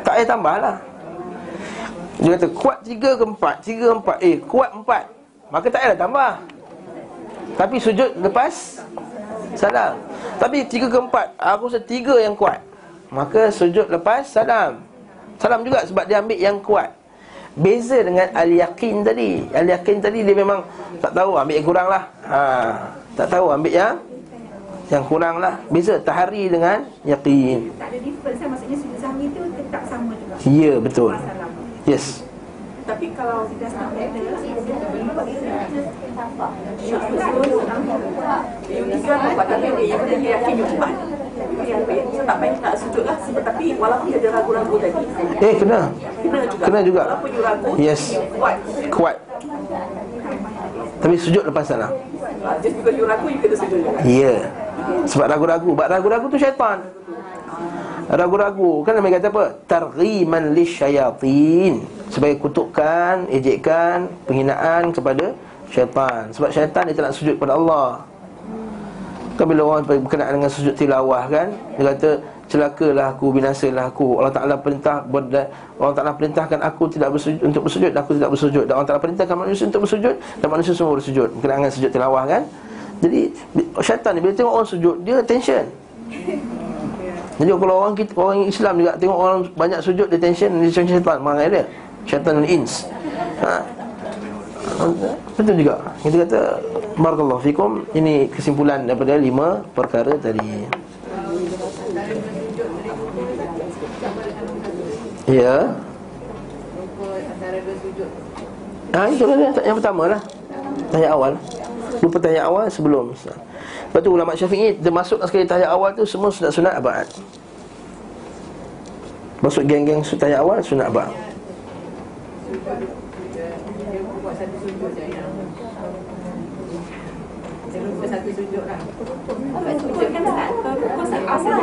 Tak payah tambahlah Dia kata kuat tiga ke empat? Tiga empat. Eh kuat empat. Maka tak payahlah tambah. Tapi sujud lepas Salam. Tapi tiga ke empat Aku rasa tiga yang kuat. Maka sujud lepas salam. Salam juga sebab dia ambil yang kuat Beza dengan al-yakin tadi. Al-yakin tadi dia memang Tak tahu ambil yang kurang lah ha, Tak tahu ambil yang Yang kurang lah Beza tahari dengan yakin Tak ada difference kan? Maksudnya sujud sahwi tu tetap sama juga. Ya betul. Yes. Tapi kalau kita start ladder, Yang tiga nampak. Tapi dia yang dia yakin yang kuat. Yang tak baik tak sujud lah. Tapi walaupun dia ada ragu-ragu tadi. Eh kena Kena juga. Kena juga. Walaupun you ragu. Yes. Kuat. Kuat Tapi sujud lepas salam Ah, Just because you ragu, you kena sujud juga. Ya Sebab ragu-ragu Sebab ragu-ragu tu syaitan Ragu-ragu Kan Nabi kata apa? Targhiman lisyayatin Sebagai kutukan, ejekan, penghinaan kepada syaitan Sebab syaitan dia tak nak sujud kepada Allah Kan bila orang berkenaan dengan sujud tilawah kan? Dia kata celakalah aku, binasalah aku. Allah Ta'ala perintah Allah Ta'ala perintahkan aku tidak bersujud, untuk bersujud Aku tidak bersujud. Dan Allah Ta'ala perintahkan manusia untuk bersujud Dan manusia semua bersujud. Berkenaan dengan sujud tilawah kan? Jadi syaitan ni bila tengok orang sujud Dia tension. Jadi kalau orang kita, orang Islam juga Tengok orang banyak sujud Dia tension Dia macam syaitan. Marah dia. Syaitan dan ins. Ha. Betul juga. Kita kata Barakallahu fikum Ini kesimpulan daripada lima perkara tadi. Ya. Ah itu lah dia, yang pertama lah. Tahiyat awal. Lupa tahiyat awal sebelum. Lepas tu ulama syafi'i Dia masuk sekali tahiyat awal tu Semua sunat-sunat abad. Masuk geng-geng tahiyat awal Sunat abad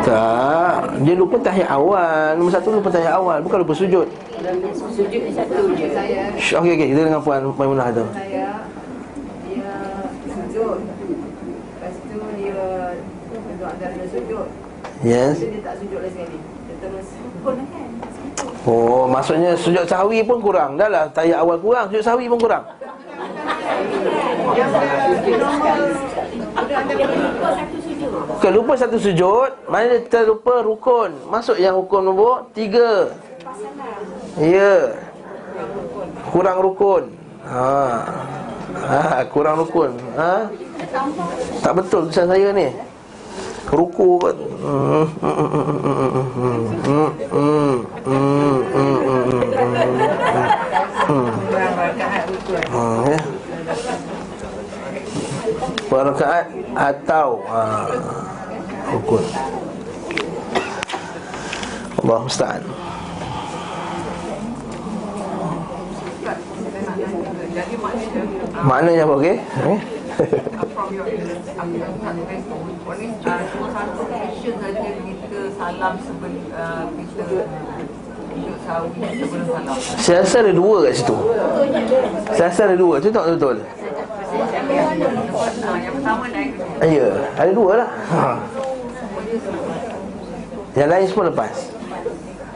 Tak? Dia lupa tahiyat awal. Nombor satu lupa tahiyat awal. Bukan lupa sujud. Sujud ni satu je. Okey okey. Kita dengan puan Maimunah tu. Saya dia sujud. Lepas tu dia duduk antara dia sujud. Yes. Lepas tu dia tak sujud lagi sekali. Dia terus rukun kan. Oh maksudnya sujud sahwi pun kurang. Dah lah tahiyat awal kurang Sujud sahwi pun kurang Bukan lupa satu sujud Mana dia terlupa rukun Masuk yang rukun nombor tiga Ya Kurang rukun ha. ha kurang rukun ha? Tak betul tulisan saya ni Ruku kot Hmm, hmm, ya. Perakaat atau ha, Rukun Allah musta'an Maknanya apa okey? From your uh, saja kita salam sebelum uh, kita salam. Saya rasa ada dua kat situ Saya rasa ada dua Tu tak betul Ya, ada dua lah. Ha. Yang lain semua lepas.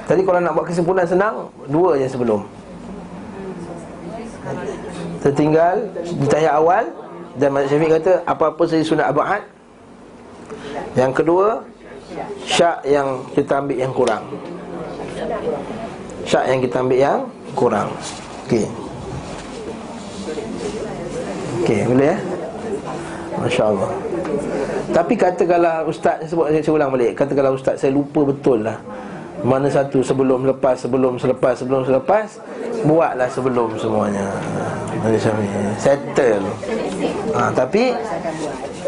Tadi kalau nak buat kesimpulan senang Dua je sebelum. Tertinggal Di tahiyat awal Dan Mazhab Syafiq kata Apa-apa saja sunat abad Yang kedua Syak yang kita ambil yang kurang. Syak yang kita ambil yang kurang. Okey Okey, boleh ya? Masya Allah Tapi katakanlah Ustaz Saya sebut saya ulang balik. Katakanlah Ustaz Saya lupa betul lah. Mana satu sebelum lepas Sebelum selepas Sebelum selepas Buatlah sebelum semuanya. Macam ni Settle. Ha, Tapi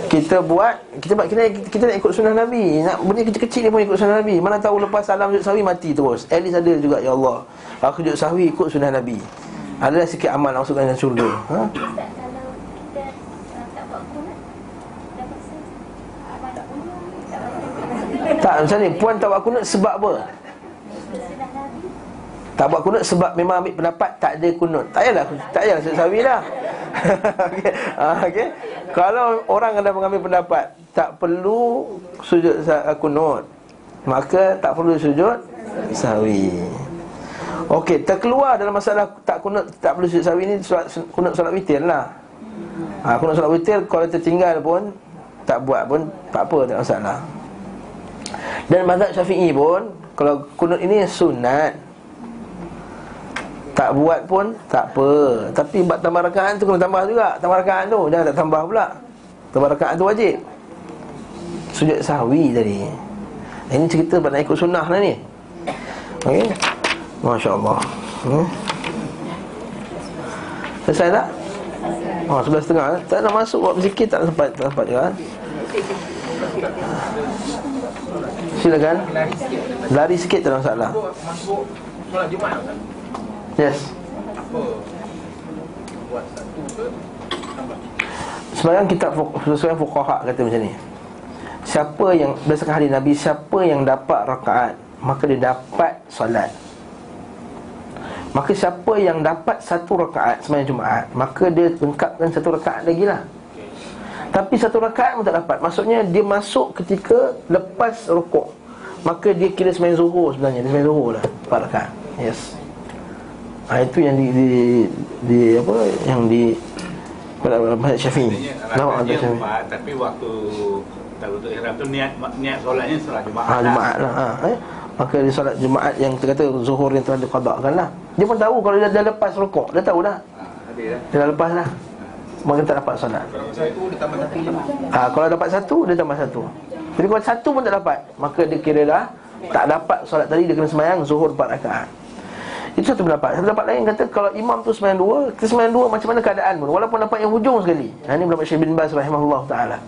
kita buat kita buat kita, kita nak ikut sunnah Nabi. Nak benda kecil-kecil ni pun ikut sunnah Nabi. Mana tahu lepas salam sujud sahwi mati terus. At least ada juga ya Allah. Aku sujud sahwi ikut sunnah Nabi. Adalah sikit amal masukkan dalam syurga. Ha? Tak macam ni Puan tak buat kunut sebab apa? Tak buat kunut sebab memang ambil pendapat Tak ada kunut Tak payahlah Tak payahlah sujud sawi lah okay. Ah, okay. Kalau orang ada mengambil pendapat Tak perlu sujud sa- kunut Maka tak perlu sujud sawi Okey, terkeluar dalam masalah tak kunut tak perlu sujud sahwi ni solat kunut solat witir lah. Ha, kunut solat witir kalau tertinggal pun tak buat pun tak apa tak masalah. Dan mazhab Syafi'i pun kalau kunut ini sunat tak buat pun tak apa. Tapi buat tambah rakaat tu kena tambah juga. Tambah rakaat tu jangan tak tambah pula. Tambah rakaat tu wajib. Sujud sahwi tadi. Ini cerita nak ikut sunnah lah ni. Okey. Masya-Allah. Hmm. Selesai tak? Oh, sebelah setengah Tak nak masuk buat berzikir tak sempat Tak sempat juga Silakan Lari sikit ada masalah Masuk. Yes Sebenarnya kita sesuai fuqaha kata macam ni. Siapa yang berdasarkan hadis Nabi siapa yang dapat rakaat maka dia dapat solat. Maka siapa yang dapat satu rakaat sembahyang Jumaat maka dia lengkapkan satu rakaat lagi lah. Tapi satu rakaat pun tak dapat. Maksudnya dia masuk ketika lepas rukuk. Maka dia kira sembahyang zuhur sebenarnya. Dia sembahyang zuhur lah. Empat rakaat. Yes. Ha, itu yang di, di, di apa yang di pada Mazhab Syafi'i. Nama Mazhab Syafi'i. Tapi waktu Takut ihram tu niat niat solatnya solat Jumaat Ha, Jumaat lah. Ha, eh? Maka dia solat Jumaat yang kita kata zuhur yang telah diqadakkan lah. Dia pun tahu kalau dia dah lepas rukuk. Dia tahu dah. Ha. Dia dah lepas dah. Maka tak dapat solat. Satu Ha, kalau dapat satu, dia tambah satu. Jadi kalau satu pun tak dapat, maka dia kira dah tak dapat solat tadi dia kena sembahyang zuhur empat rakaat. Itu satu pendapat. Satu pendapat lain kata kalau imam tu sembahyang dua, kita sembahyang dua macam mana keadaan pun walaupun dapat yang hujung sekali. Ha ini pendapat Syekh bin Baz rahimahullah taala.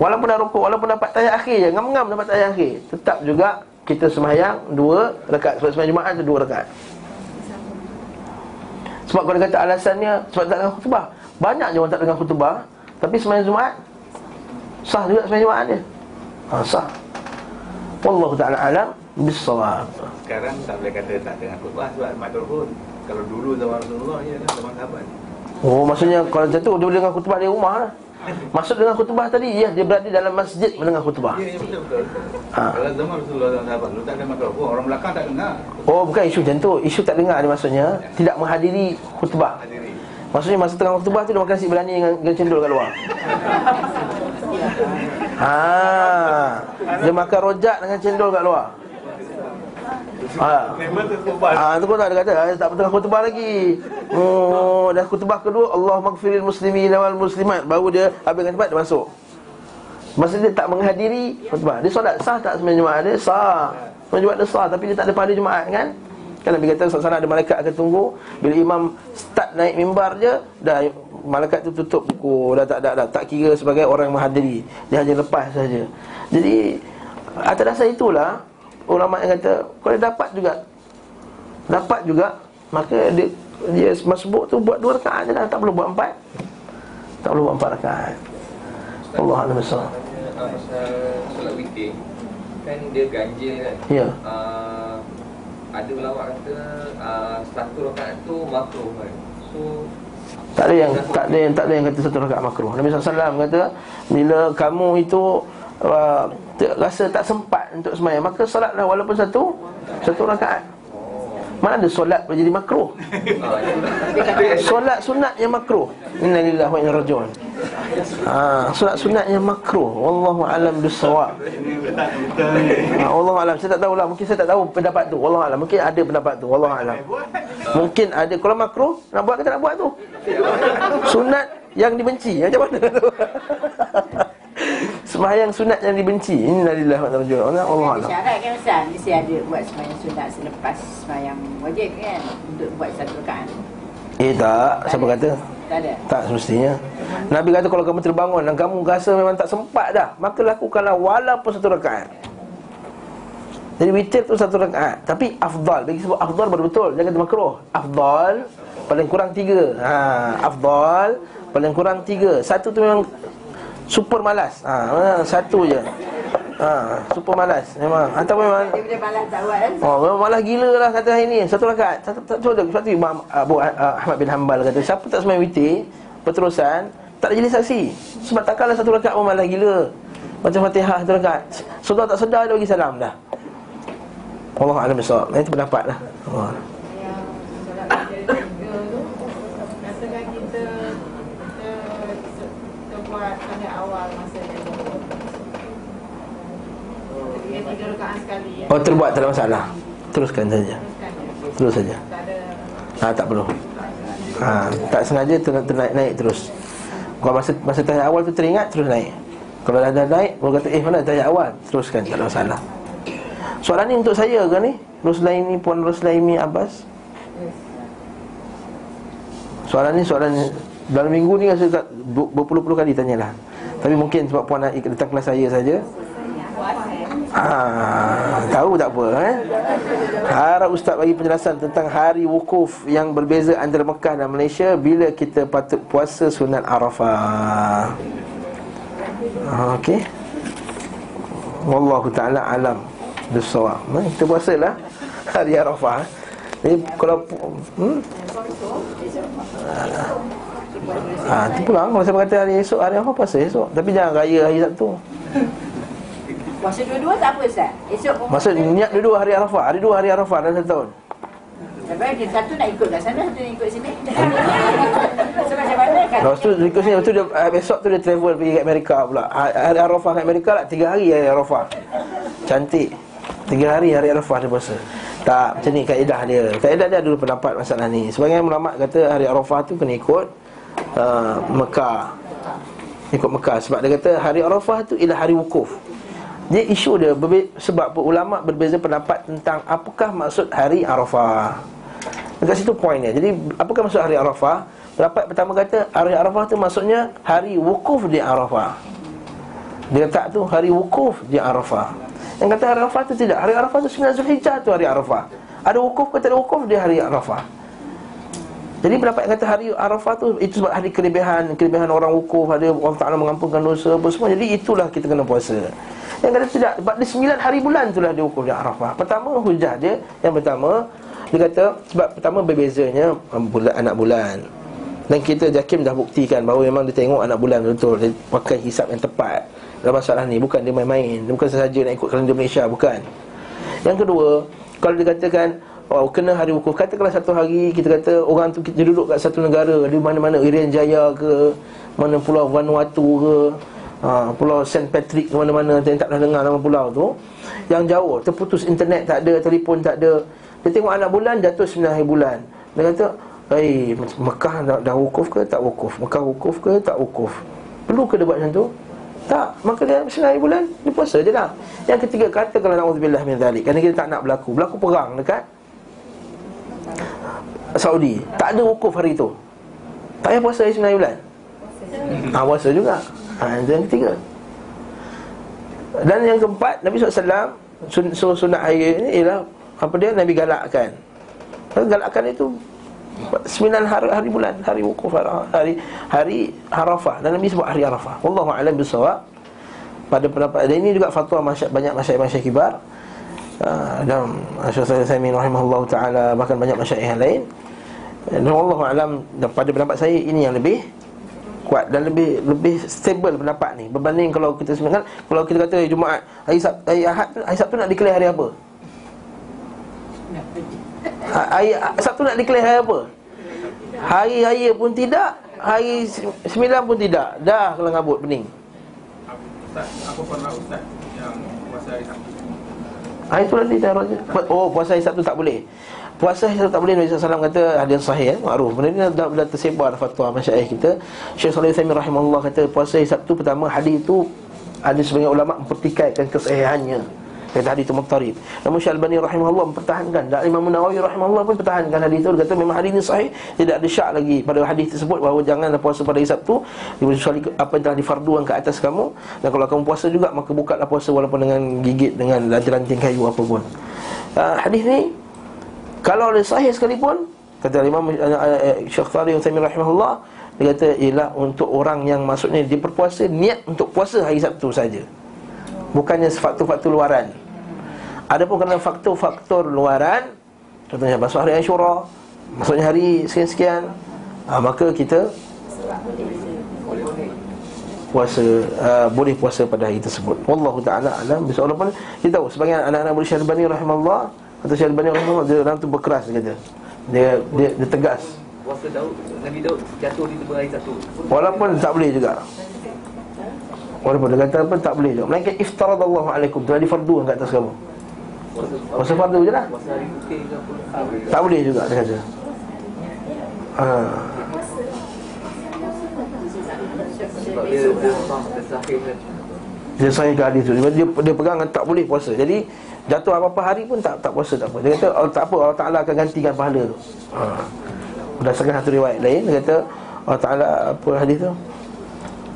Walaupun dah rukuk, walaupun dapat tahiyat akhir je, ngam-ngam dapat tahiyat akhir, tetap juga kita sembahyang dua rakaat sebab sembahyang Jumaat tu dua rakaat. Sebab kalau dia kata alasannya sebab tak dengar khutbah. Banyak je orang tak dengar khutbah, tapi sembahyang Jumaat sah juga sembahyang Jumaat dia. Ha, sah. Wallahu taala alam bisawab. Sekarang tak boleh kata tak dengar khutbah sebab mikrofon. Kalau dulu zaman Rasulullah ya zaman sahabat. Oh, maksudnya kalau macam tu dia boleh dengar khutbah di rumah lah. Maksud dengar khutbah tadi, ya dia berada dalam masjid mendengar khutbah. Ya, ya betul betul. Ha. Kalau zaman Rasulullah zaman sahabat lu tak ada mikrofon, orang belakang tak dengar. Oh, bukan isu macam tu. Isu tak dengar ni maksudnya tidak menghadiri khutbah. Hadiri. Maksudnya masa tengah khutbah tu dia makan nasi berani dengan, dengan cendol kat luar. Ha, dia makan rojak dengan cendol kat luar. Ha. Memang tu. Ah, pun tak ada kata ah, tak tengah khutbah lagi. Oh, dah khutbah kedua Allah maghfiril muslimin wal muslimat baru dia habiskan tempat dia masuk. Masa dia tak menghadiri khutbah. Dia solat sah tak sembahyang Jumaat dia? Sah. Sembahyang Jumaat dia sah tapi dia tak ada pada Jumaat kan? Kan Nabi kata sana ada malaikat akan tunggu bila imam start naik mimbar je dah malaikat tu tutup buku dah tak dah, dah tak kira sebagai orang yang menghadiri. Dia hanya lepas saja. Jadi atas dasar itulah ulama yang kata kalau dapat juga. Dapat juga maka dia dia masbuk tu buat dua rakaat je dah tak perlu buat empat. Tak perlu buat empat rakaat. Allah Alam besar solat witir Kan dia ganjil kan? Ya. Ah, Ada ulama kata ah, Satu rakaat tu makruh kan? So tak ada yang tak ada yang tak ada yang kata satu rakaat makruh. Nabi SAW kata bila kamu itu uh, rasa tak sempat untuk sembahyang maka solatlah walaupun satu satu rakaat. Mana ada solat boleh jadi makruh? ah, Solat sunat yang makruh. Innalillahi wa inna rajiun. Ha, solat sunat yang makruh. Wallahu alam bisawab. Ha, Allah alam saya tak tahulah mungkin saya tak tahu pendapat tu. Wallahu alam mungkin ada pendapat tu. Wallahu alam. Mungkin ada kalau makruh nak buat ke tak nak buat tu. Sunat yang dibenci macam mana tu? Sembahyang sunat yang dibenci. Innalillahi wa inna ilaihi raji'un. Allah alam. syarat kan Ustaz Mesti ada buat sembahyang sunat selepas sembahyang wajib kan Untuk buat satu rakaat Eh tak, siapa kata? Tak ada Tak semestinya. Nabi kata kalau kamu terbangun dan kamu rasa memang tak sempat dah, maka lakukanlah walaupun satu rakaat. Jadi witir tu satu rakaat Tapi afdal Bagi sebut afdal baru betul Jangan kata makruh Afdal Paling kurang tiga ha, Afdal Paling kurang tiga Satu tu memang Super malas. Ha, Satu je. Ha, Super malas. Memang. Atau memang Dia boleh balas tak buat kan Oh, memang malah gila lah kata hari ni. Satu rakaat. Satu tak cuba Sebab tu Imam Abu uh, Ahmad bin Hanbal kata Siapa tak semai witir Berterusan Tak ada jadi saksi. Sebab takkanlah satu rakaat pun malah gila. Macam fatihah satu rakaat. Sedar tak sedar dia bagi salam dah. Allah alam besar. Itu pendapat lah. Oh. yang solat tiga tu katakan kita kita kita buat pada awal masa yang dia tiga rakaat sekali ya. Oh terbuat tak ada masalah. Teruskan saja. Terus saja. Ha, tak perlu. Ha, tak sengaja ter, ter, naik, naik terus. Kalau masa masa tahiyat awal tu teringat terus naik. Kalau dah, dah naik baru kata eh mana tahiyat awal teruskan tak ada masalah. Soalan ni untuk saya ke ni? Ruslaimi Puan Ruslaimi Abbas. Soalan ni soalan dalam minggu ni rasa berpuluh-puluh kali tanyalah. Tapi mungkin sebab puan datang kelas saya saja. Ah, tahu tak apa eh? Harap ustaz bagi penjelasan tentang hari wukuf yang berbeza antara Mekah dan Malaysia bila kita patut puasa sunat Arafah. Ah, Okey. Wallahu taala alam bisawab. Nah, kita puasalah hari Arafah. eh. Jadi kalau hmm? Ah, tu pulang kalau saya kata hari esok hari apa puasa esok tapi jangan raya hari Sabtu. Puasa dua-dua tak apa Ustaz. Esok pun Maksud niat dua-dua hari Arafah, ada dua hari Arafah dalam satu tahun. Sebab dia satu nak ikut kat sana Satu nak ikut sini. So macam mana kan? Lepas tu ikut sini Lepas tu dia, besok tu dia travel pergi kat Amerika pula. Ha- Hari Arafah kat Amerika lah Tiga hari hari Arafah. Cantik. Tiga hari hari Arafah dia puasa. Tak macam ni kaedah dia. Kaedah dia ada pendapat masalah ni. Sebagian ulama kata hari Arafah tu kena ikut uh, Mekah. Ikut Mekah. Sebab dia kata hari Arafah tu ialah hari wukuf dia isu dia berbe- sebab ulama berbeza pendapat tentang apakah maksud hari Arafah. Dekat situ poin dia. Jadi apakah maksud hari Arafah? Pendapat pertama kata hari Arafah tu maksudnya hari wukuf di Arafah. Dia letak tu hari wukuf di Arafah. Yang kata hari Arafah tu tidak. Hari Arafah tu 9 Zulhijjah tu hari Arafah. Ada wukuf ke tak ada wukuf di hari Arafah. Jadi pendapat yang kata hari Arafah tu itu sebab hari kelebihan, kelebihan orang wukuf, ada Allah Taala mengampunkan dosa apa semua. Jadi itulah kita kena puasa. Yang kata tidak, sebab di 9 hari bulan itulah dia wukuf di Arafah. Pertama hujah dia, yang pertama dia kata sebab pertama berbezanya bulan anak bulan. Dan kita Jakim dah buktikan bahawa memang dia tengok anak bulan betul Dia pakai hisap yang tepat Dalam masalah ni Bukan dia main-main Dia bukan sahaja nak ikut kalender Malaysia Bukan Yang kedua Kalau dikatakan Oh, kena hari wukuf Katakanlah satu hari Kita kata orang tu Kita duduk kat satu negara Di mana-mana Irian Jaya ke Mana pulau Vanuatu ke ha, Pulau St. Patrick ke mana-mana Yang tak pernah dengar nama pulau tu Yang jauh Terputus internet tak ada Telefon tak ada Dia tengok anak bulan Jatuh 9 hari bulan Dia kata Hei, Mekah dah, dah wukuf ke tak wukuf? Mekah wukuf ke tak wukuf? Perlu ke dia buat macam tu? Tak, maka dia senang bulan Dia puasa je lah Yang ketiga, kata kalau na'udzubillah min zalik Kerana kita tak nak berlaku Berlaku perang dekat Saudi. Tak ada wukuf hari tu. Tak payah puasa hari senang bulan. Ha, puasa juga. Ha, Itu yang ketiga. Dan yang keempat Nabi SAW sun, Sunat hari ini ialah Apa dia? Nabi galakkan. Galakkan itu Sembilan hari, hari bulan Hari wukuf Hari hari Arafah. Dan Nabi sebut hari Arafah. Wallahu a'lam bisawab Pada pendapat Dan ini juga fatwa masya, banyak masyarakat-masyarakat kibar uh, Dan Syekh Sayyid rahimahullah ta'ala Bahkan banyak masyarakat yang lain. Dan Wallahu a'lam Dan pada pendapat saya Ini yang lebih kuat dan lebih lebih stable pendapat ni. Berbanding kalau kita sebenarnya kalau kita kata hari Jumaat hari Sabtu hari Ahad hari Sabtu nak declare hari apa? Ha- Hari Sabtu nak declare hari apa? Hari raya pun tidak Hari se- sembilan pun tidak. Dah kalau ngabut pening Ustaz, apa pendapat Ustaz yang puasa hari Sabtu? Hari tu nanti raja. Oh puasa hari Sabtu tak boleh? Puasa hari Sabtu tak boleh Nabi SAW kata Hadis sahih eh, Ma'ruf. Benda ni dah, dah tersebar fatwa masyarakat kita. Syekh Salih Uthaymin rahimahullah kata Puasa hari Sabtu pertama hadis itu Ada sebagian ulama' mempertikaikan kesahihannya Kata hadis itu muttarib Namun Syekh Al-Bani rahimahullah mempertahankan. Dan Imam Nawawi rahimahullah pun pertahankan hadis itu Dia kata memang hadis ini sahih. Tidak ada syak lagi pada hadis tersebut Bahawa janganlah puasa pada hari Sabtu. Kecuali apa yang telah difarduan ke atas kamu. Dan kalau kamu puasa juga Maka bukalah puasa walaupun dengan gigit Dengan ranting kayu apa pun. Uh, Hadis ni Kalau ada sahih sekalipun Kata Imam uh, uh, Syekh Tari Uthaymin rahimahullah Dia kata ialah untuk orang yang maksudnya Dia berpuasa niat untuk puasa hari Sabtu saja Bukannya faktor-faktor luaran Adapun kerana faktor-faktor luaran Contohnya masuk hari Ashura Maksudnya hari sekian-sekian ha, Maka kita Puasa uh, Boleh puasa pada hari tersebut Wallahu ta'ala alam Bisa walaupun Kita tahu Sebagian anak-anak Murid Syarbani rahimahullah Kata Syekh Al-Bani rahimahullah dia orang tu berkeras dia kata. Dia dia, dia tegas. Puasa Daud, Nabi Daud jatuh di tepi satu. Walaupun tak boleh juga. Walaupun dia kata apa tak boleh juga. Melainkan iftaradallahu alaikum telah difardukan kat atas kamu. Puasa Puasa fardu je lah. Ke? Tak boleh juga dia kata. Ha. Sebab dia sahih kan. Sahihkan hadis tu. Dia, dia, dia pegang tak boleh puasa. Jadi jatuh apa-apa hari pun tak tak puasa tak apa. Dia kata oh, tak apa Allah Taala akan gantikan pahala tu. Ha. Berdasarkan satu riwayat lain dia kata Allah Taala apa hadis tu?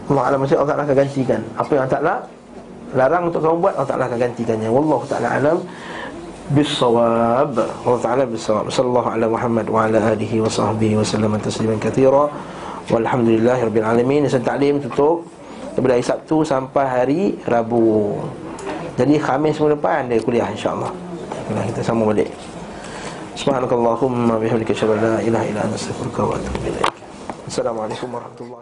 Allah Alam maksud Allah Taala akan gantikan. Apa yang Taala larang untuk kamu buat Allah Taala akan gantikannya. Wallahu taala alam bisawab. Allah Taala bisawab. Sallallahu ala Muhammad wa ala alihi wa sahbihi wa sallam tasliman katsira. Walhamdulillahirabbil alamin. Saya taklim tutup daripada hari Sabtu sampai hari Rabu. Jadi Khamis minggu depan ada kuliah insya-Allah. Kita, kita sambung balik. Subhanakallahumma bihamdika asyhadu an la ilaha illa anta astaghfiruka wa atubu ilaik. Assalamualaikum warahmatullahi